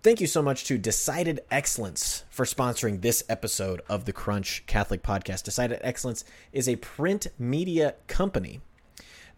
Thank you so much to Decided Excellence for sponsoring this episode of the Crunch Catholic Podcast. Decided Excellence is a print media company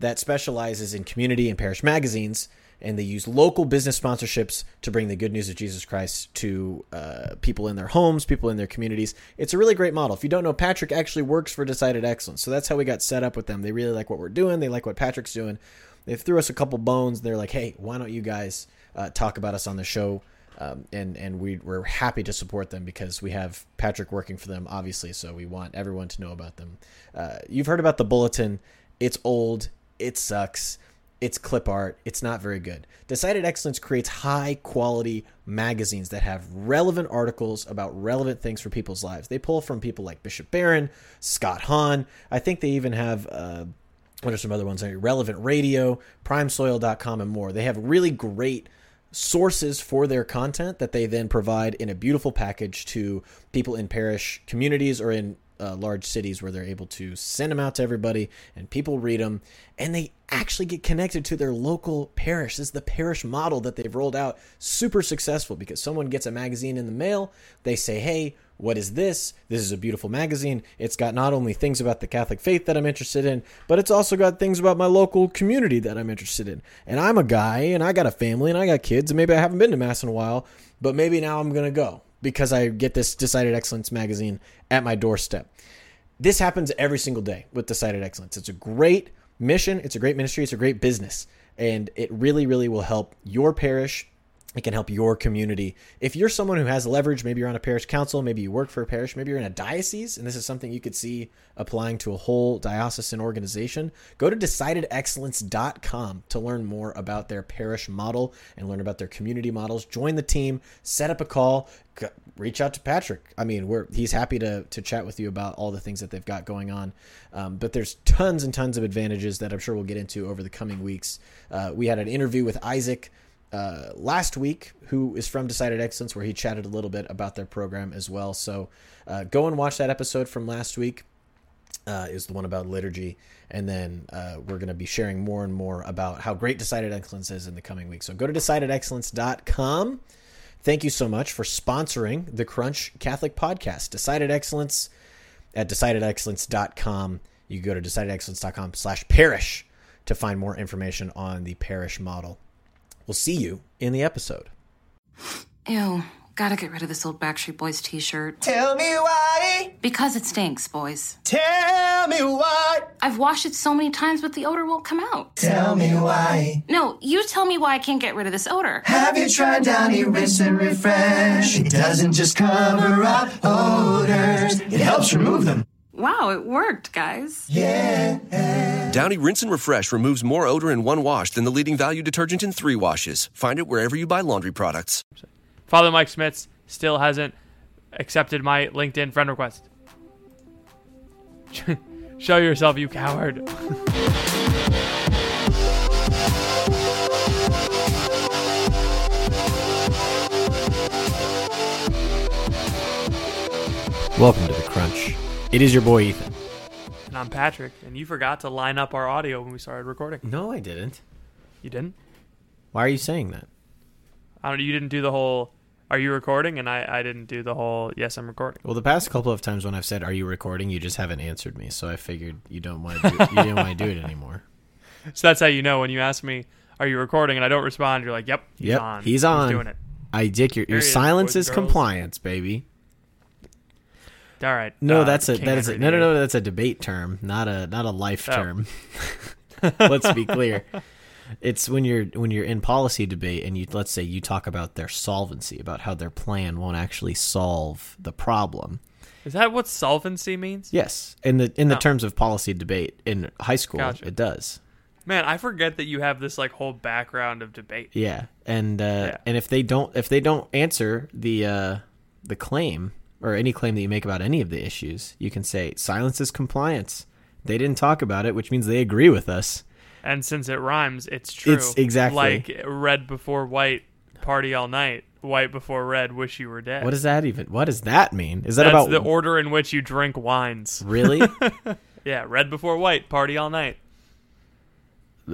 that specializes in community and parish magazines, and they use local business sponsorships to bring the good news of Jesus Christ to uh, people in their homes, people in their communities. It's a really great model. If you don't know, Patrick actually works for Decided Excellence, so that's how we got set up with them. They really like what we're doing, they like what Patrick's doing. They threw us a couple bones. They're like, hey, why don't you guys uh, talk about us on the show? Um, and and we, we're happy to support them because we have Patrick working for them, obviously. So we want everyone to know about them. Uh, you've heard about the bulletin. It's old. It sucks. It's clip art. It's not very good. Decided Excellence creates high quality magazines that have relevant articles about relevant things for people's lives. They pull from people like Bishop Barron, Scott Hahn. I think they even have. Uh, what are some other ones? Relevant Radio, PrimeSoil.com, and more. They have really great sources for their content that they then provide in a beautiful package to people in parish communities or in uh, large cities where they're able to send them out to everybody and people read them and they actually get connected to their local parish. This is the parish model that they've rolled out. Super successful because someone gets a magazine in the mail. They say, hey, what is this? This is a beautiful magazine. It's got not only things about the Catholic faith that I'm interested in, but it's also got things about my local community that I'm interested in. And I'm a guy and I got a family and I got kids and maybe I haven't been to Mass in a while, but maybe now I'm going to go because I get this Decided Excellence magazine at my doorstep. This happens every single day with Decided Excellence. It's a great mission, it's a great ministry, it's a great business, and it really, really will help your parish. It can help your community. If you're someone who has leverage, maybe you're on a parish council, maybe you work for a parish, maybe you're in a diocese, and this is something you could see applying to a whole diocesan organization, go to decidedexcellence.com to learn more about their parish model and learn about their community models. Join the team, set up a call, reach out to Patrick. I mean, we're he's happy to to chat with you about all the things that they've got going on. Um, but there's tons and tons of advantages that I'm sure we'll get into over the coming weeks. Uh, we had an interview with Isaac uh, last week, who is from Decided Excellence, where he chatted a little bit about their program as well. So uh, go and watch that episode from last week. Uh, is the one about liturgy, and then uh, we're going to be sharing more and more about how great Decided Excellence is in the coming weeks. So go to decidedexcellence.com. Thank you so much for sponsoring the Crunch Catholic Podcast. Decided Excellence at decidedexcellence.com. You can go to decidedexcellence.com slash parish to find more information on the parish model. We'll see you in the episode. Ew, gotta get rid of this old Backstreet Boys t shirt. Tell me why. Because it stinks, boys. Tell me why. I've washed it so many times, but the odor won't come out. Tell me why. No, you tell me why I can't get rid of this odor. Have you tried Downy Rinse and Refresh? It doesn't just cover up odors, it helps remove them. Wow, it worked, guys. Yeah. Downy Rinse and Refresh removes more odor in one wash than the leading value detergent in three washes. Find it wherever you buy laundry products. Father Mike Schmitz still hasn't accepted my LinkedIn friend request. Show yourself, you coward. Welcome to the Crunch. It is your boy Ethan. and I'm Patrick, and you forgot to line up our audio when we started recording. No, I didn't. You didn't? Why are you saying that? I don't. You didn't do the whole. Are you recording? And I, I didn't do the whole. Yes, I'm recording. Well, the past couple of times when I've said, "Are you recording?" you just haven't answered me, so I figured you don't want to. Do, you didn't want to do it anymore. So that's how you know when you ask me, "Are you recording?" and I don't respond. You're like, "Yep, he's yep, on. he's on. doing it." I dick your your he is, silence is compliance, baby. All right. No, uh, that's a King that is a, no no no that's a debate term, not a not a life Oh. term. Let's be clear. It's when you're when you're in policy debate and you let's say you talk about their solvency, about how their plan won't actually solve the problem. Is that what solvency means? Yes, in the in the Oh. terms of policy debate in high school, Gotcha. it does. Man, I forget that you have this like whole background of debate. Yeah, and uh, Yeah. and if they don't if they don't answer the uh, the claim or any claim that you make about any of the issues, you can say silence is compliance. They didn't talk about it, which means they agree with us. And since it rhymes, it's true. It's- exactly. like red before white, party all night. White before red, wish you were dead. What does that even? What does that mean? Is that That's about the order in which you drink wines. really? Yeah, red before white, party all night.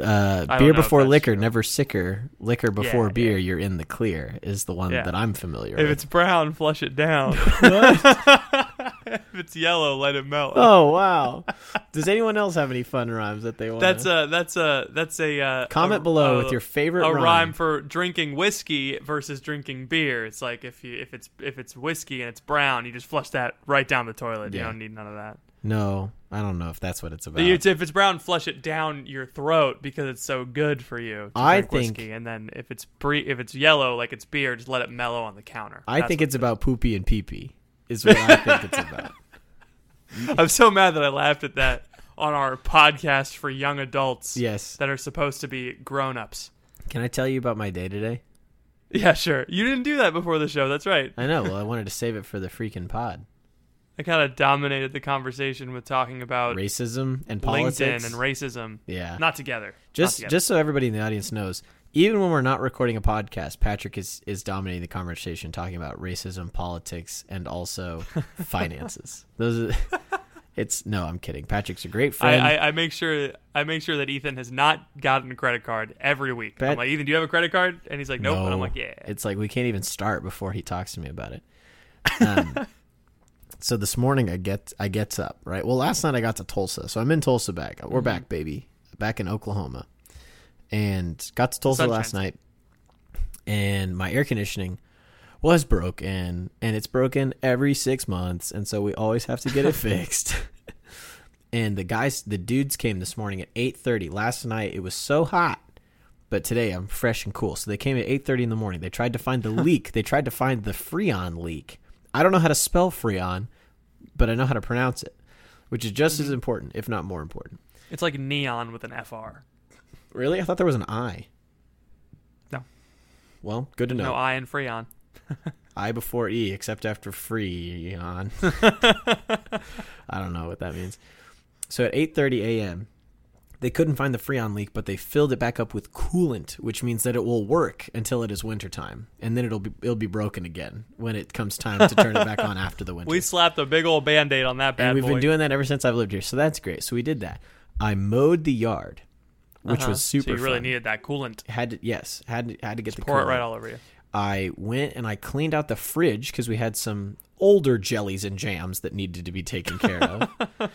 Uh, beer before liquor, true. never sicker. Liquor before Yeah, beer, yeah. you're in the clear. Is the one Yeah. that I'm familiar If with. If it's brown, flush it down. if it's yellow, let it melt. Oh wow! Does anyone else have any fun rhymes that they want? That's a that's a that's a uh, Comment a- below a- with your favorite a rhyme. rhyme for drinking whiskey versus drinking beer. It's like if you if it's if it's whiskey and it's brown, you just flush that right down the toilet. You don't need none of that. No, I don't know if that's what it's about. If it's brown, flush it down your throat because it's so good for you. I think- whiskey, and then if it's bre- if it's yellow like it's beer, just let it mellow on the counter. I That's think it's about poopy and pee pee. Is what I think it's about. I'm so mad that I laughed at that on our podcast for young adults. Yes. that are supposed to be grown ups. Can I tell you about my day today? Yeah, sure. You didn't do that before the show. That's right. I know. Well, I wanted to save it for the freaking pod. I kind of dominated the conversation with talking about Racism and LinkedIn politics and racism. Yeah. Not together. Not just together. just so everybody in the audience knows, even when we're not recording a podcast, Patrick is is dominating the conversation, talking about racism, politics, and also finances. Those are. It's no, I'm kidding. Patrick's a great friend. I, I make sure I make sure that Ethan has not gotten a credit card every week. Bet- I'm like, Ethan, do you have a credit card? And he's like, Nope. And I'm like, Yeah. It's like we can't even start before he talks to me about it. Um, so this morning I get I gets up right. Well, last night I got to Tulsa, so I'm in Tulsa back. Mm-hmm. We're back, baby, back in Oklahoma, and got to Tulsa last night. And my air conditioning was broken, and it's broken every six months, and so we always have to get it fixed. And the guys, the dudes came this morning at eight thirty. Last night it was so hot but today I'm fresh and cool. So they came at 8:30 in the morning. They tried to find the leak. They tried to find the Freon leak. I don't know how to spell Freon, but I know how to pronounce it, which is just as mm-hmm. important, if not more important. It's like neon with an FR. Really? I thought there was an I. No. Well, good to know. No I in Freon. I before E, except after Freon. I don't know what that means. So at 8:30 a.m., they couldn't find the Freon leak, but they filled it back up with coolant, which means that it will work until it is wintertime, and then it'll be it'll be broken again when it comes time to turn it back on after the winter. We slapped a big old band aid on that bad and we've boy. been doing that ever since I've lived here, so that's great. So we did that. I mowed the yard, which Uh-huh. was super. So you really fun. needed that coolant. had to yes had to, had to get the Pour it coolant. right all over you. I went and I cleaned out the fridge because we had some older jellies and jams that needed to be taken care of.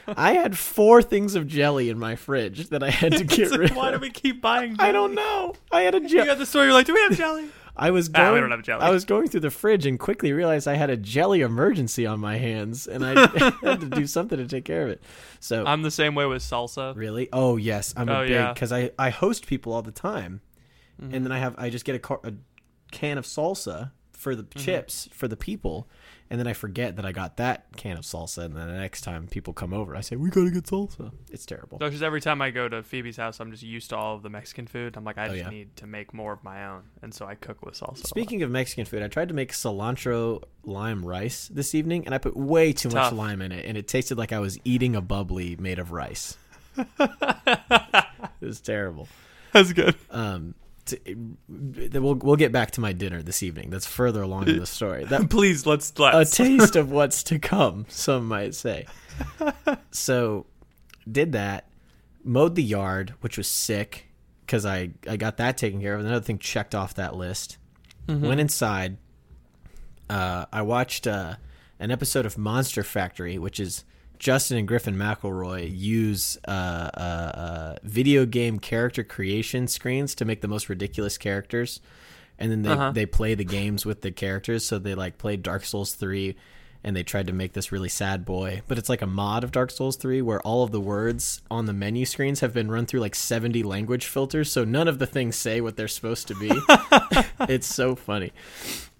I had four things of jelly in my fridge that I had to get like, rid Why do we keep buying? Jelly? I don't know. I had a jelly. You got the story. You're like, do we have jelly? I was Ah, going. we don't have jelly. I was going through the fridge and quickly realized I had a jelly emergency on my hands, and I had to do something to take care of it. So I'm the same way with salsa. Really? Oh yes, I'm a Oh, big yeah. because I I host people all the time, Mm-hmm. and then I have I just get a, car, a can of salsa for the Mm-hmm. chips for the people, and then I forget that I got that can of salsa, and then the next time people come over, I say we gotta get salsa. It's terrible. No, because every time I go to Phoebe's house, I'm just used to all of the Mexican food. I'm like, I Oh, just yeah. need to make more of my own, and so I cook with salsa. Speaking of Mexican food, I tried to make cilantro lime rice this evening, and I put way too much lime in it, and it tasted like I was eating a bubbly made of rice. it was terrible. that's good. um to, we'll we'll get back to my dinner this evening. That's further along in the story. That Please, let's a let's. taste of what's to come, some might say. So, did that, mowed the yard, which was sick because I I got that taken care of. Another thing checked off that list. Went inside. Uh, I watched uh, an episode of Monster Factory, which is Justin and Griffin McElroy use uh, uh, uh, video game character creation screens to make the most ridiculous characters, and then they Uh-huh. they play the games with the characters. So they like played Dark Souls three, and they tried to make this really sad boy, but it's like a mod of Dark Souls three where all of the words on the menu screens have been run through like seventy language filters, so none of the things say what they're supposed to be. it's so funny.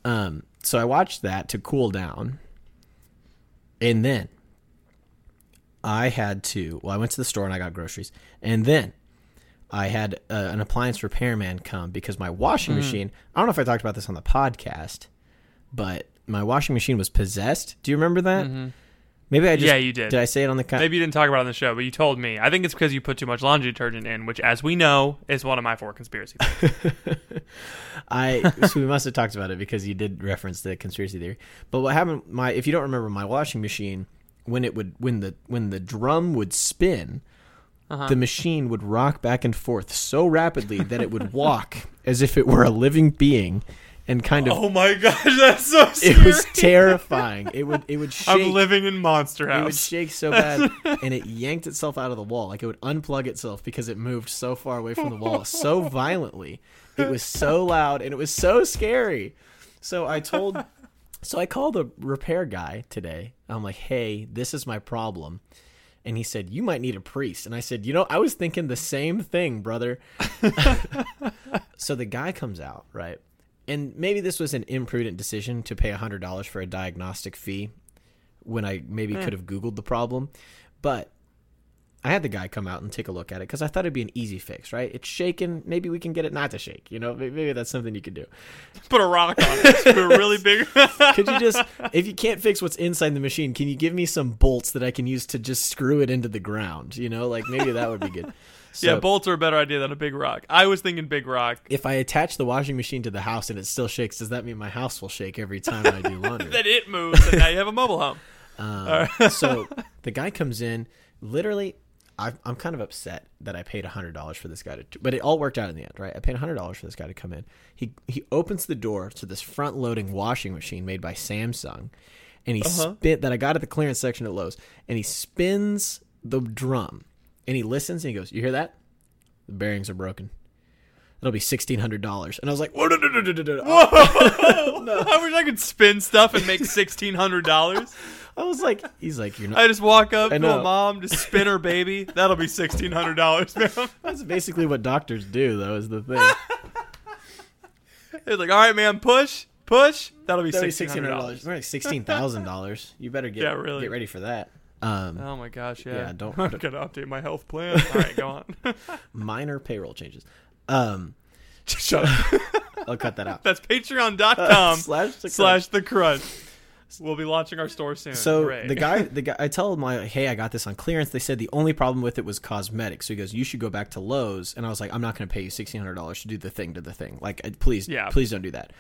Um, so I watched that to cool down, and then I had to. Well, I went to the store and I got groceries, and then I had uh, an appliance repairman come because my washing Mm-hmm. machine. I don't know if I talked about this on the podcast, but my washing machine was possessed. Do you remember that? Maybe I just Mm-hmm. Yeah, you did. Did I say it on the? Con- Maybe you didn't talk about it on the show, but you told me. I think it's because you put too much laundry detergent in, which, as we know, is one of my four conspiracy theories. I so we must have talked about it because you did reference the conspiracy theory. But what happened? My if you don't remember, my washing machine when it would when the when the drum would spin, Uh-huh. the machine would rock back and forth so rapidly that it would walk as if it were a living being, and kind of oh my gosh, that's so scary. it was terrifying. It would it would shake. I'm living in Monster House. It would shake so bad, and it yanked itself out of the wall. Like it would unplug itself because it moved so far away from the wall so violently. It was so loud, and it was so scary. So I told, so I called the repair guy today. I'm like, "Hey, this is my problem," and he said, "You might need a priest." And I said, "You know, I was thinking the same thing, brother." so the guy comes out, right? And maybe this was an imprudent decision to pay $100 for a diagnostic fee when I maybe hmm. could have Googled the problem. But I had the guy come out and take a look at it because I thought it'd be an easy fix, right? It's shaking. Maybe we can get it not to shake. You know, May- maybe that's something you could do. Put a rock on it. Put a really big. Could you just, if you can't fix what's inside the machine, can you give me some bolts that I can use to just screw it into the ground? You know, like maybe that would be good. yeah, bolts are a better idea than a big rock. I was thinking big rock. If I attach the washing machine to the house and it still shakes, does that mean my house will shake every time I do laundry? Then it moves, and now you have a mobile home. Um, so the guy comes in, literally. I've, I'm kind of upset that I paid hundred dollars for this guy to, but it all worked out in the end, right? I paid hundred dollars for this guy to come in. He he opens the door to this front loading washing machine made by Samsung, and he uh-huh. spin that I got at the clearance section at Lowe's, and he spins the drum, and he listens and he goes, "You hear that? The bearings are broken. It'll be sixteen hundred dollars." And I was like, "Whoa, no, no, no, no, no, no." I wish I could spin stuff and make sixteen hundred dollars. I was like, "He's like, you're not." I just walk up I to know. a mom, just spin her baby. That'll be sixteen hundred dollars, man. That's basically what doctors do, though. Is the thing. It's like, all right, man, push, push. That'll be sixteen hundred dollars. Right, sixteen thousand dollars. You better get Yeah, really. get ready for that. Um, Oh my gosh, yeah. Yeah, don't- I'm gonna update my health plan. All right, go on. minor payroll changes. Um, Shut up. I'll cut that out. That's patreon.com Slash the slash the crunch. We'll be launching our store soon. So Hooray. the guy, the guy, I tell him like, hey, I got this on clearance. They said the only problem with it was cosmetic. So he goes, you should go back to Lowe's. And I was like, I'm not going to pay you sixteen hundred dollars to do the thing to the thing. Like, uh, please, Yeah. please don't do that.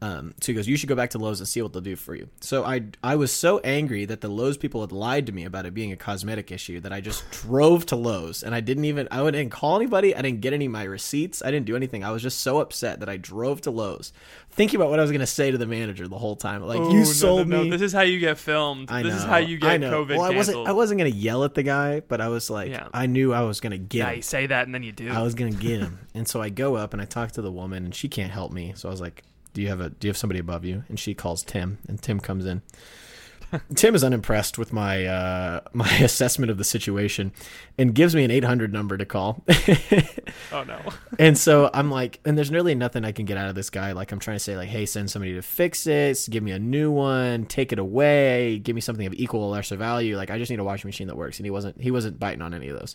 Um, so he goes, you should go back to Lowe's and see what they'll do for you. So I, I was so angry that the Lowe's people had lied to me about it being a cosmetic issue that I just drove to Lowe's and I didn't even, I didn't call anybody. I didn't get any of my receipts. I didn't do anything. I was just so upset that I drove to Lowe's, thinking about what I was going to say to the manager the whole time. Like, Ooh, you sold no, no. me. This is how you get filmed. I know, this is how you I get know. COVID well, I wasn't. canceled. I wasn't gonna yell at the guy, but I was like, Yeah. I knew I was gonna get yeah, him. you say that and then you do. I was gonna get him, and so I go up and I talk to the woman, and she can't help me. So I was like, "Do you have a? Do you have somebody above you?" And she calls Tim, and Tim comes in. Tim is unimpressed with my uh, my assessment of the situation, and gives me an eight hundred number to call. oh no. And so I'm like, and there's nearly nothing I can get out of this guy. Like I'm trying to say, like, hey, send somebody to fix it, give me a new one, take it away, give me something of equal or lesser value. Like I just need a washing machine that works. And he wasn't he wasn't biting on any of those.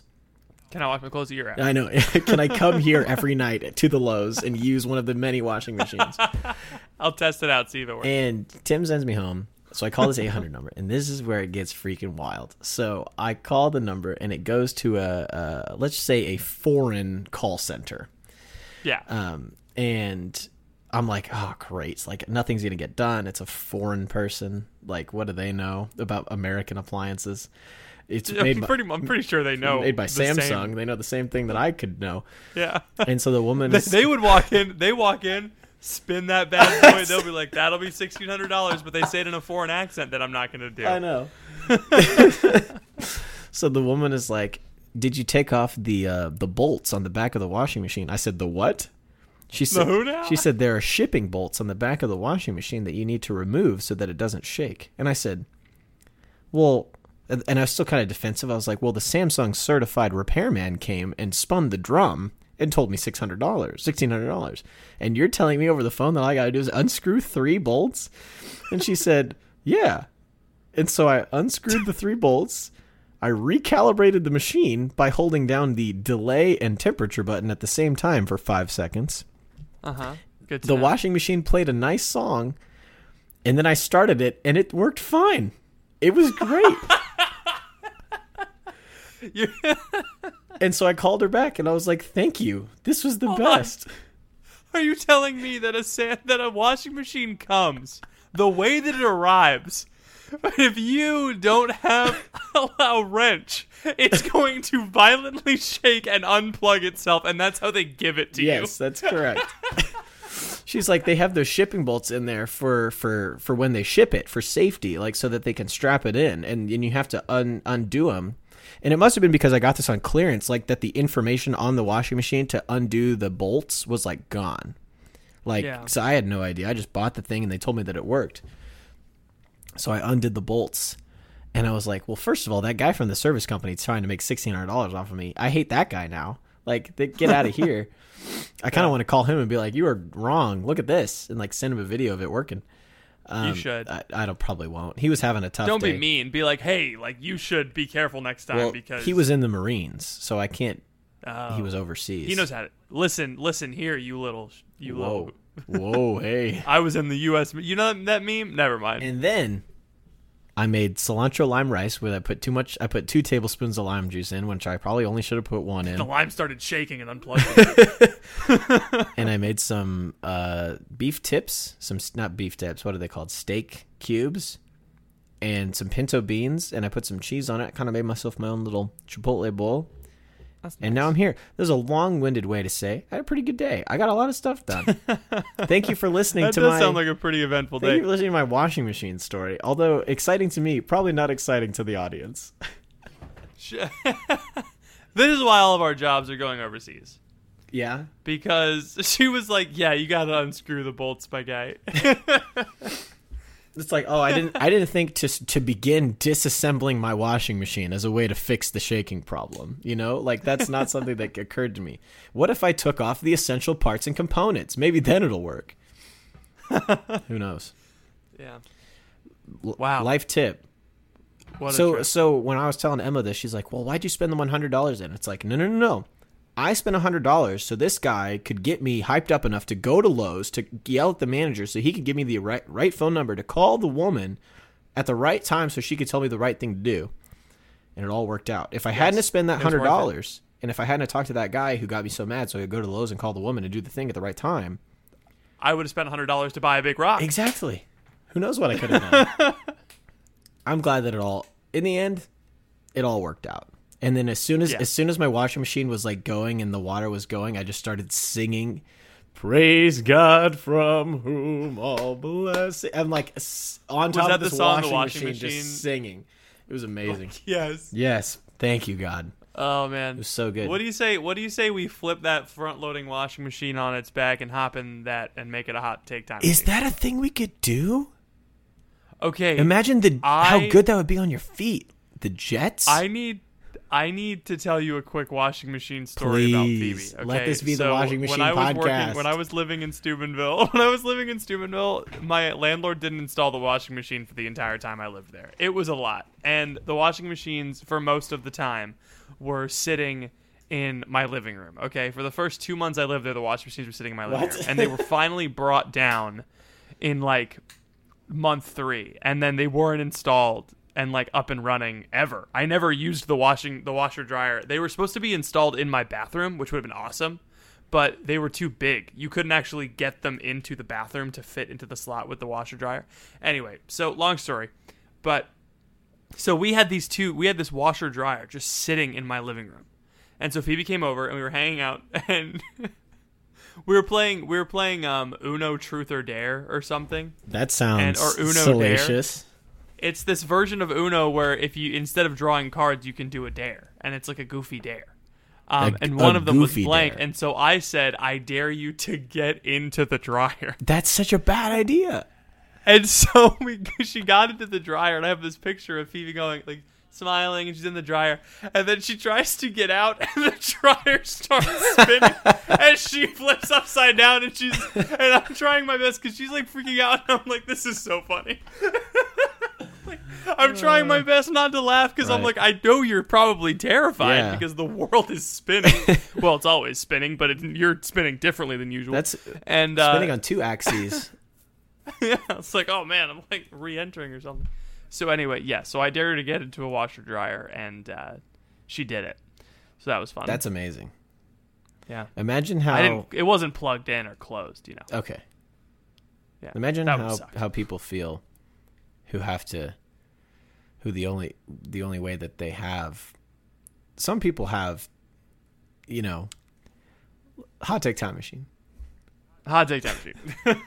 Can I wash my clothes at your house? I know. can I come here every night to the Lowe's and use one of the many washing machines? I'll test it out, see if it works. And Tim sends me home. So I call this 800 number, and this is where it gets freaking wild. So I call the number, and it goes to a, a let's say a foreign call center. yeah. Um, and I'm like, oh, great. It's like nothing's going to get done. It's a foreign person. Like, what do they know about American appliances? It's made I'm by, pretty, I'm pretty sure they know. made by the Samsung. same- They know the same thing that I could know. Yeah. And so the woman they, is, they would walk in. They walk in, spin that bad boy. They'll be like, "That'll be sixteen hundred dollars," but they say it in a foreign accent that I'm not going to do. I know. so the woman is like, "Did you take off the uh, the bolts on the back of the washing machine?" I said, "The what?" She said, who now? "She said there are shipping bolts on the back of the washing machine that you need to remove so that it doesn't shake." And I said, "Well." And I was still kind of defensive. I was like, "Well, the Samsung certified repairman came and spun the drum and told me six hundred dollars, sixteen hundred dollars, and you're telling me over the phone that all I got to do is unscrew three bolts?" And she said, "Yeah." And so I unscrewed the three bolts. I recalibrated the machine by holding down the delay and temperature button at the same time for five seconds. Uh huh. Good. To The know. washing machine played a nice song, and then I started it, and it worked fine. It was great. And so I called her back, and I was like, "Thank you. This was the on. best." Are you telling me that a sand, that a washing machine comes the way that it arrives? But if you don't have a wrench, it's going to violently shake and unplug itself, and that's how they give it to you. Yes, that's correct. She's like, they have those shipping bolts in there for for for when they ship it for safety, like so that they can strap it in, and and you have to un, undo them. And it must have been because I got this on clearance, like that the information on the washing machine to undo the bolts was like gone. Like, Yeah. so I had no idea. I just bought the thing, and they told me that it worked. So I undid the bolts, and I was like, well, first of all, that guy from the service company is trying to make sixteen hundred dollars off of me. I hate that guy now. Like, they, get out of here. I kind of want to call him and be like, "You are wrong. Look at this," and like send him a video of it working. Um, You should. I, I don't probably won't. He was having a tough. Don't day. be mean. Be like, hey, like you should be careful next time Well, because he was in the Marines, so I can't. Oh. He was overseas. He knows how to listen. Listen here, you little, you Whoa, little. whoa, hey. I was in the U.S. You know that meme? Never mind. And then I made cilantro lime rice where I put too much. I put two tablespoons of lime juice in, which I probably only should have put one in. the lime started shaking and unplugging. it. and I made some uh, beef tips, some not beef tips. What are they called? Steak cubes, and some pinto beans. And I put some cheese on it. Kind of made myself my own little chipotle bowl. That's And now I'm here. There's a long-winded way to say I had a pretty good day. I got a lot of stuff done. Thank you for listening that to does my. sound like a pretty eventful Thank you day. for listening to my washing machine story. Although exciting to me, probably not exciting to the audience. this is why all of our jobs are going overseas. Yeah. Because she was like, "Yeah, you gotta unscrew the bolts, my guy." It's like, oh, I didn't, I didn't think to to begin disassembling my washing machine as a way to fix the shaking problem. You know, like that's not something that occurred to me. What if I took off the essential parts and components? Maybe then it'll work. Who knows? yeah. Wow. Life tip. What so so when I was telling Emma this, she's like, "Well, why'd you spend the one hundred dollars?" in? It's like, no, no, no, no. I spent hundred dollars so this guy could get me hyped up enough to go to Lowe's to yell at the manager so he could give me the right right phone number to call the woman at the right time so she could tell me the right thing to do, and it all worked out. If I hadn't spent that $100 and if I hadn't talked to that guy who got me so mad, so I could go to Lowe's and call the woman and do the thing at the right time, I would have spent hundred dollars to buy a big rock. Exactly. Who knows what I could have done? I'm glad that it all in the end it all worked out. And then as soon as Yeah. as soon as my washing machine was like going and the water was going, I just started singing Praise God from whom all blessing. I'm like on top of the this washing, Washing machine, Machine? just singing. It was amazing. Yes. yes. Thank you, God. Oh man, It was so good. What do you say? What do you say we flip that front-loading washing machine on its back and hop in that and make it a hot take time? Is machine? that a thing we could do? okay? Imagine the how good that would be on your feet. The jets? I need I need to tell you a quick washing machine story Please, about Phoebe. let okay? this be the So, washing machine when I was podcast. Working, when I was living in Steubenville, when I was living in Steubenville, my landlord didn't install the washing machine for the entire time I lived there. It was a lot, and the washing machines for most of the time were sitting in my living room. Okay, for the first two months I lived there, the washing machines were sitting in my living What? room, and they were finally brought down in like month three, and then they weren't installed and like up and running ever. I never used the washing the washer dryer. They were supposed to be installed in my bathroom, which would have been awesome, but they were too big. You couldn't actually get them into the bathroom to fit into the slot with the washer dryer. Anyway, so long story, but so we had these two. We had this washer dryer just sitting in my living room, and so Phoebe came over and we were hanging out and. We were playing. We were playing um, Uno Truth or Dare or something, That sounds or Uno salacious. It's this version of Uno where if you instead of drawing cards, you can do a dare, and it's like a goofy dare. Um, A- and one of them was blank, dare. and so I said, "I dare you to get into the dryer." That's such a bad idea. And so we, she got into the dryer, and I have this picture of Phoebe going like smiling, and she's in the dryer, and then she tries to get out, and the dryer starts spinning, and she flips upside down, and she's, and I'm trying my best because she's like freaking out, and I'm like, this is so funny. Like, I'm trying my best not to laugh because I'm like, I know you're probably terrified Yeah. because the world is spinning. well, it's always spinning, but it, you're spinning differently than usual. That's and uh, spinning on two axes. yeah, it's like, oh man, I'm like re-entering or something. So anyway, yeah. So I dared her to get into a washer dryer, and uh, she did it. So that was fun. That's amazing. yeah. Imagine how. I didn't. It wasn't plugged in or closed. You know. Okay. Yeah. Imagine how how people feel who have to who the only the only way that they have some people have you know hot take time machine. Hot Take Time Machine.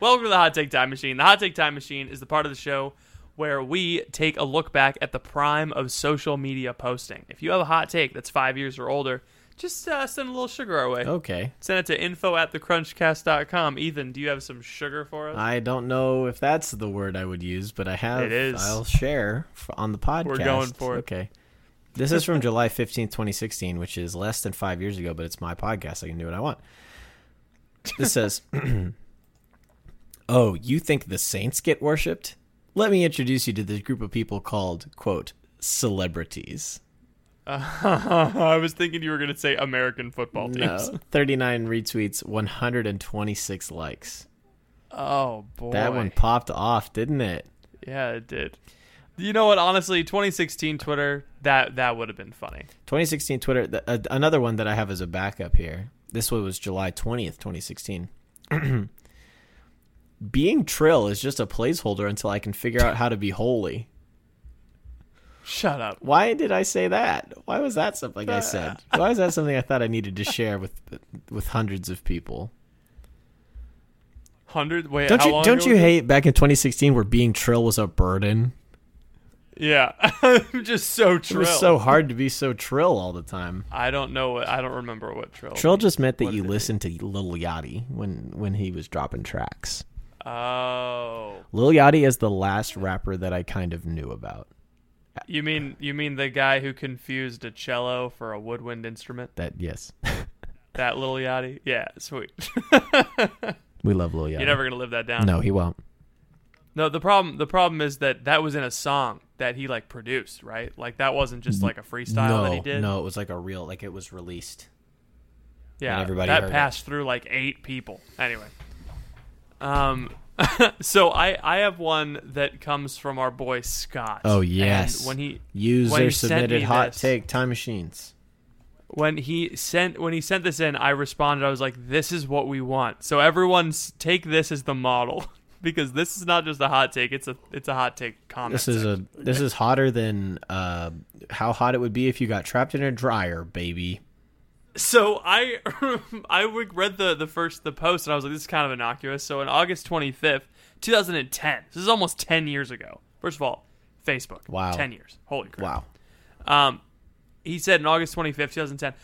Welcome to the Hot Take Time Machine. The Hot Take Time Machine is the part of the show where we take a look back at the prime of social media posting. If you have a hot take that's five years or older, just uh, send a little sugar our way. Okay. Send it to info at thecrunchcast.com. Ethan, do you have some sugar for us? I don't know if that's the word I would use, but I have It is. I'll share on the podcast. We're going for it. Okay. This is from July 15th, 2016, which is less than 5 years ago, but it's my podcast. I can do what I want. This says Oh, you think the saints get worshipped? Let me introduce you to this group of people called, quote, celebrities. I was thinking you were going to say American football teams. No. 39 retweets, 126 likes. Oh, boy. That one popped off, didn't it? Yeah, it did. You know what? Honestly, 2016 Twitter, that that would have been funny. 2016 Twitter. Th- uh, another one that I have as a backup here. This one was July 20th, 2016. Being Trill is just a placeholder until I can figure out how to be holy. Shut up. Why did I say that? Why was that something I said? Uh, Why is that something I thought I needed to share with with hundreds of people? Hundred. Wait, Don't you don't you hate back in 2016 where being Trill was a burden? Yeah, I'm just so trill. It was so hard to be so Trill all the time. I don't know. What, I don't remember what trill. Trill means. just meant that What you listened to Lil Yachty when when he was dropping tracks. Oh, Lil Yachty is the last rapper that I kind of knew about. You mean you mean the guy who confused a cello for a woodwind instrument? That yes, That little Yachty. Yeah, sweet. we love Lil Yachty. You're never gonna live that down. No, he won't. No, the problem the problem is that that was in a song that he like produced, right? Like that wasn't just like a freestyle no, that he did. no, it was like a real, like it was released. Yeah, and everybody that heard it. passed through like eight people. Anyway, um, so I I have one that comes from our boy Scott. Oh And yes, when he user when he submitted hot this- take time machines. when he sent when he sent this in, I responded. I was like, "This is what we want." So everyone take this as the model because this is not just a hot take; it's a it's a hot take comment. This is a this is hotter than uh, how hot it would be if you got trapped in a dryer, baby. So I I read the the first the post and I was like, this is kind of innocuous. So on August twenty fifth, two thousand and ten. This is almost ten years ago. First of all, Facebook. Wow. ten years. Holy crap. Wow. Um, he said in August 25th, 2010,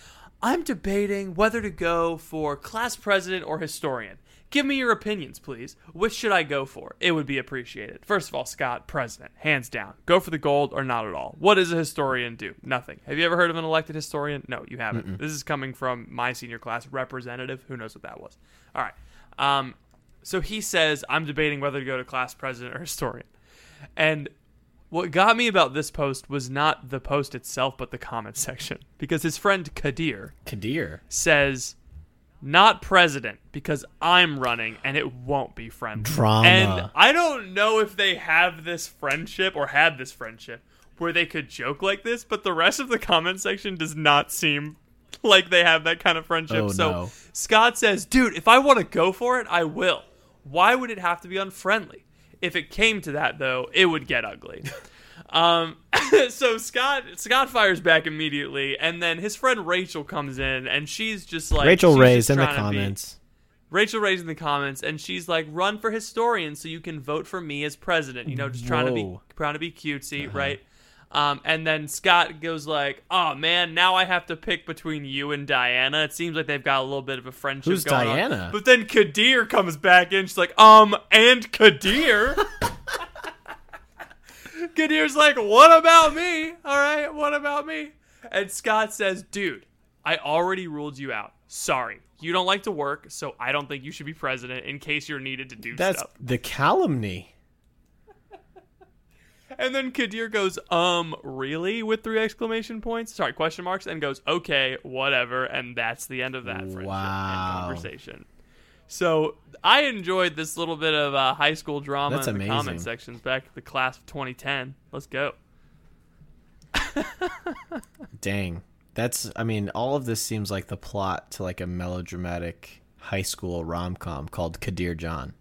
I'm debating whether to go for class president or historian. Give me your opinions, please. Which should I go for? It would be appreciated. First of all, Scott, president, hands down. Go for the gold or not at all. What does a historian do? Nothing. Have you ever heard of an elected historian? No, you haven't. This is coming from my senior class representative. Who knows what that was? All right. Um, so he says, I'm debating whether to go to class president or historian. And what got me about this post was not the post itself, but the comment section. Because his friend Qaadir Qaadir. says, not president, because I'm running and it won't be friendly. Drama. And I don't know if they have this friendship or had this friendship where they could joke like this, but the rest of the comment section does not seem like they have that kind of friendship. Oh, so no. Scott says, dude, if I want to go for it, I will. Why would it have to be unfriendly? If it came to that, though, it would get ugly. um, so Scott Scott fires back immediately, and then his friend Rachel comes in, and she's just like Rachel Ray's in the to be- comments. Rachel Ray's in the comments, and she's like, "Run for historian so you can vote for me as president." You know, just trying to be trying to be cutesy, right? Um, and then Scott goes like, "Oh man, now I have to pick between you and Diana. It seems like they've got a little bit of a friendship Who's going on." Diana? But then Qaadir comes back in. She's like, "Um, and Qaadir." Qaadir's like, "What about me? All right, what about me?" And Scott says, "Dude, I already ruled you out. Sorry, you don't like to work, so I don't think you should be president in case you're needed to do That's stuff." the calumny. And then Qaadir goes, um, really? With three exclamation points? Sorry, question marks, and goes, okay, whatever. And that's the end of that friendship Wow. and conversation. So I enjoyed this little bit of uh, high school drama That's in the amazing. comment sections back at the class of 2010. Let's go. Dang. That's I mean, all of this seems like the plot to like a melodramatic high school rom com called Qaadir John.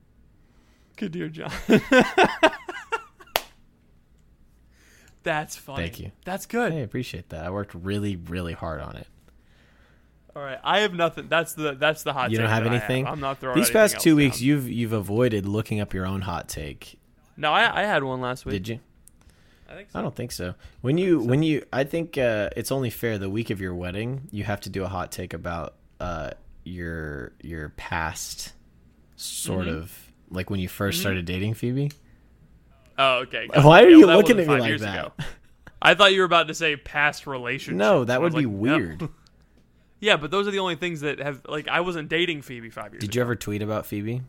Qaadir John. That's funny. Thank you. That's good. I appreciate that. I worked really, really hard on it. All right, I have nothing. That's the that's the hot. You don't have that I anything? I'm not throwing These past else two weeks down. you've you've avoided looking up your own hot take. No, I, I had one last week. Did you? I think so. I don't think so. When you when you I think uh, it's only fair the week of your wedding you have to do a hot take about uh, your your past sort Mm-hmm. of like when you 1st started dating Phoebe. Oh, okay. got Why it. are Yeah, you well, looking at me five like years that? ago. I thought you were about to say past relationship. No, that would was be like, no. weird. Yeah, but those are the only things that have like I wasn't dating Phoebe five years. Did you ever tweet about Phoebe?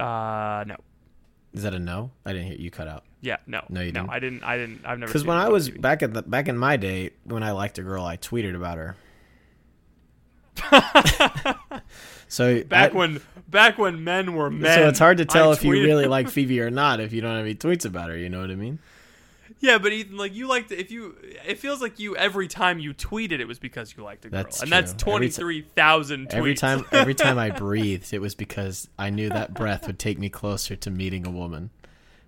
Uh, no. Is that a no? I didn't hear you cut out. Yeah, no. No, you no. didn't? I didn't. I didn't. I've never. Because when I was Phoebe. back in the back in my day, when I liked a girl, I tweeted about her. so back I- when back when men were men. so it's hard to tell I if you really like Phoebe or not if you don't have any tweets about her. You know what I mean? Yeah, but Ethan, like you liked if you. It feels like you every time you tweeted it was because you liked a girl, That's and that's twenty three thousand. Every twenty ti- three thousand tweets. Every time, every time I breathed, it was because I knew that breath would take me closer to meeting a woman.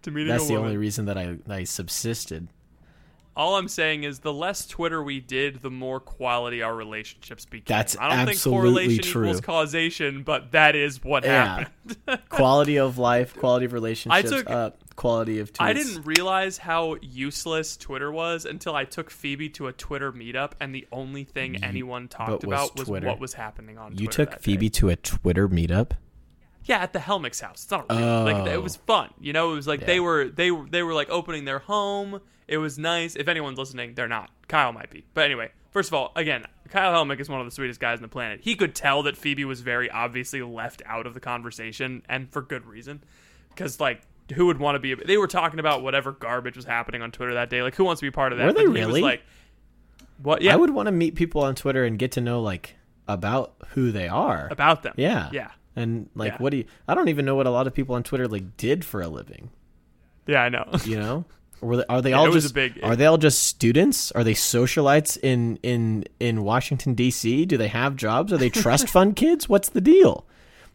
to meeting. That's the woman. only reason that I I subsisted. All I'm saying is the less Twitter we did, the more quality our relationships became. That's I don't think correlation true. equals causation, but that is what Yeah. happened. Quality of life, quality of relationships I took- up, quality of tweets. I didn't realize how useless Twitter was until I took Phoebe to a Twitter meetup, and the only thing anyone talked was about was Twitter. what was happening on. You Twitter You took Phoebe day. to a Twitter meetup. Yeah, at the Helmicks house. It's not real, like Oh. it was fun. You know, it was like they were they were they were like opening their home. It was nice. If anyone's listening, they're not. Kyle might be. But anyway, first of all, again, Kyle Helmick is one of the sweetest guys on the planet. He could tell that Phoebe was very obviously left out of the conversation, and for good reason. Because like, who would want to be? They were talking about whatever garbage was happening on Twitter that day. Like, who wants to be part of that? Were they But really? like, what? Yeah, I would want to meet people on Twitter and get to know like about who they are. about them. yeah, yeah, And like, Yeah. what do you? I don't even know what a lot of people on Twitter like did for a living. yeah. I know. You know, were they, are they Yeah, all just big- are they all just students? Are they socialites in in in Washington D.C.? Do they have jobs? Are they trust fund kids? What's the deal?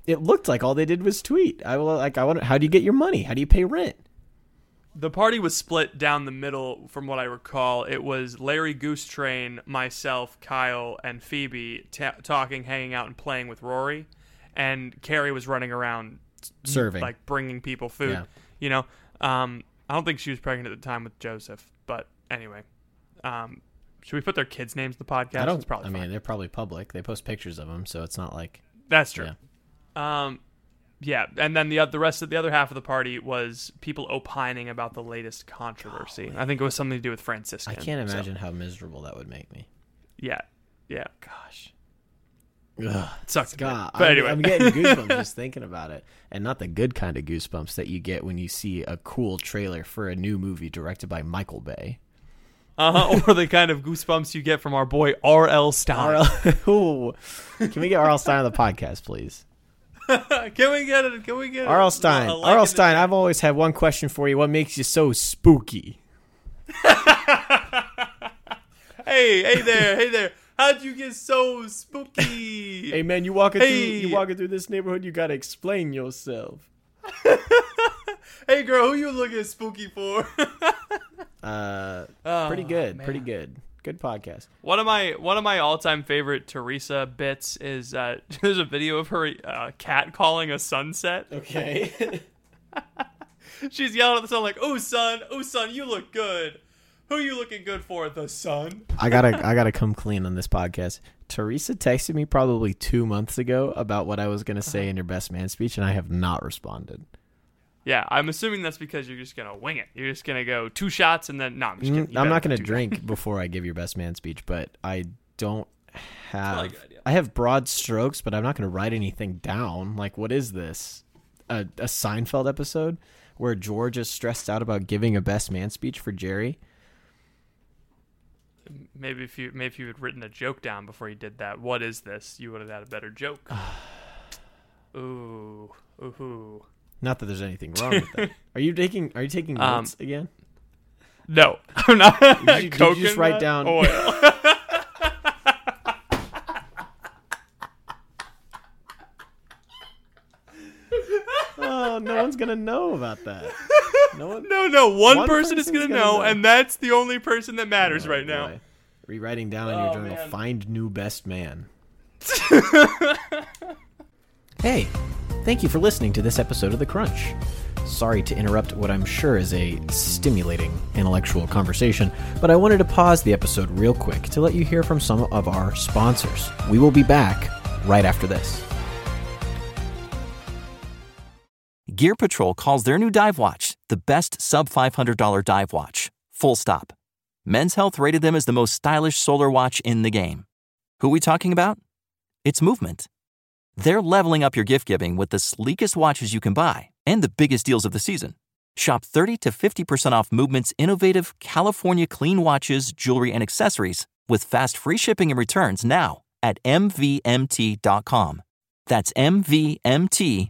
It looked like all they did was tweet. I will like. I wonder how do you get your money? How do you pay rent? The party was split down the middle, from what I recall. It was Larry Goose Train, myself, Kyle, and Phoebe ta talking, hanging out, and playing with Rory, and Carrie was running around Serving. like bringing people food. Yeah. You know, um, I don't think she was pregnant at the time with Joseph, but anyway, um, should we put their kids' names in the podcast? I don't. Probably I mean, they're probably public. They post pictures of them, so it's not like. That's true. Yeah. Um, yeah, and then the the rest of the other half of the party was people opining about the latest controversy. I think it was something to do with Franciscan. I can't so, imagine how miserable that would make me. yeah, yeah, Gosh. Ugh. sucks. God, but I'm, anyway, I'm getting goosebumps just thinking about it, and not the good kind of goosebumps that you get when you see a cool trailer for a new movie directed by Michael Bay. uh-huh, or the kind of goosebumps you get from our boy R.L. Stine. RL, Can we get R.L. Stine on the podcast, please? Can we get it? Can we get it? R.L. Stine, like R.L. Stine. I've always had one question for you. What makes you so spooky? Hey, hey there, hey there. How'd you get so spooky? Hey man, you walking Hey. through you walking through this neighborhood. You gotta explain yourself. Hey, girl, who you looking spooky for? Uh, Oh, pretty good, man. pretty good, good podcast. One of my one of my all time favorite Teresa bits is uh, there's a video of her uh, cat calling a sunset. Okay. She's yelling at the sun like, "Oh son, oh son, you look good. Who you looking good for? The sun." I gotta I gotta come clean on this podcast. Teresa texted me probably two months ago about what I was gonna say in your best man speech, and I have not responded. Yeah, I'm assuming that's because you're just gonna wing it. You're just gonna go two shots and then no. I'm just kidding. Mm, You I'm not gonna do that. drink before I give your best man speech, but I don't have. like the idea. I have broad strokes, but I'm not gonna write anything down. Like, what is this? A, a Seinfeld episode? where George is stressed out about giving a best man speech for Jerry. Maybe if you maybe if you had written a joke down before you did that, what is this? You would have had a better joke. ooh, ooh. Not that there's anything wrong with that. Are you taking Are you taking Um, notes again? No, I'm not. Did you, did you just write down? oil. Oh, no one's gonna know about that. No one. no, no. One, One person is gonna gonna know, know. and that's the only person that matters Oh, right now. Rewriting down in your Oh, journal. man. Find new best man. hey, thank you for listening to this episode of The Crunch. Sorry to interrupt what I'm sure is a stimulating intellectual conversation, but I wanted to pause the episode real quick to let you hear from some of our sponsors. We will be back right after this. Gear Patrol calls their new dive watch the best sub $500 dive watch. Full stop. Men's Health rated them as the most stylish solar watch in the game. Who are we talking about? It's Movement. They're leveling up your gift giving with the sleekest watches you can buy and the biggest deals of the season. Shop 30 to 50% off Movement's innovative California clean watches, jewelry, and accessories with fast free shipping and returns now at MVMT.com. That's MVMT.com.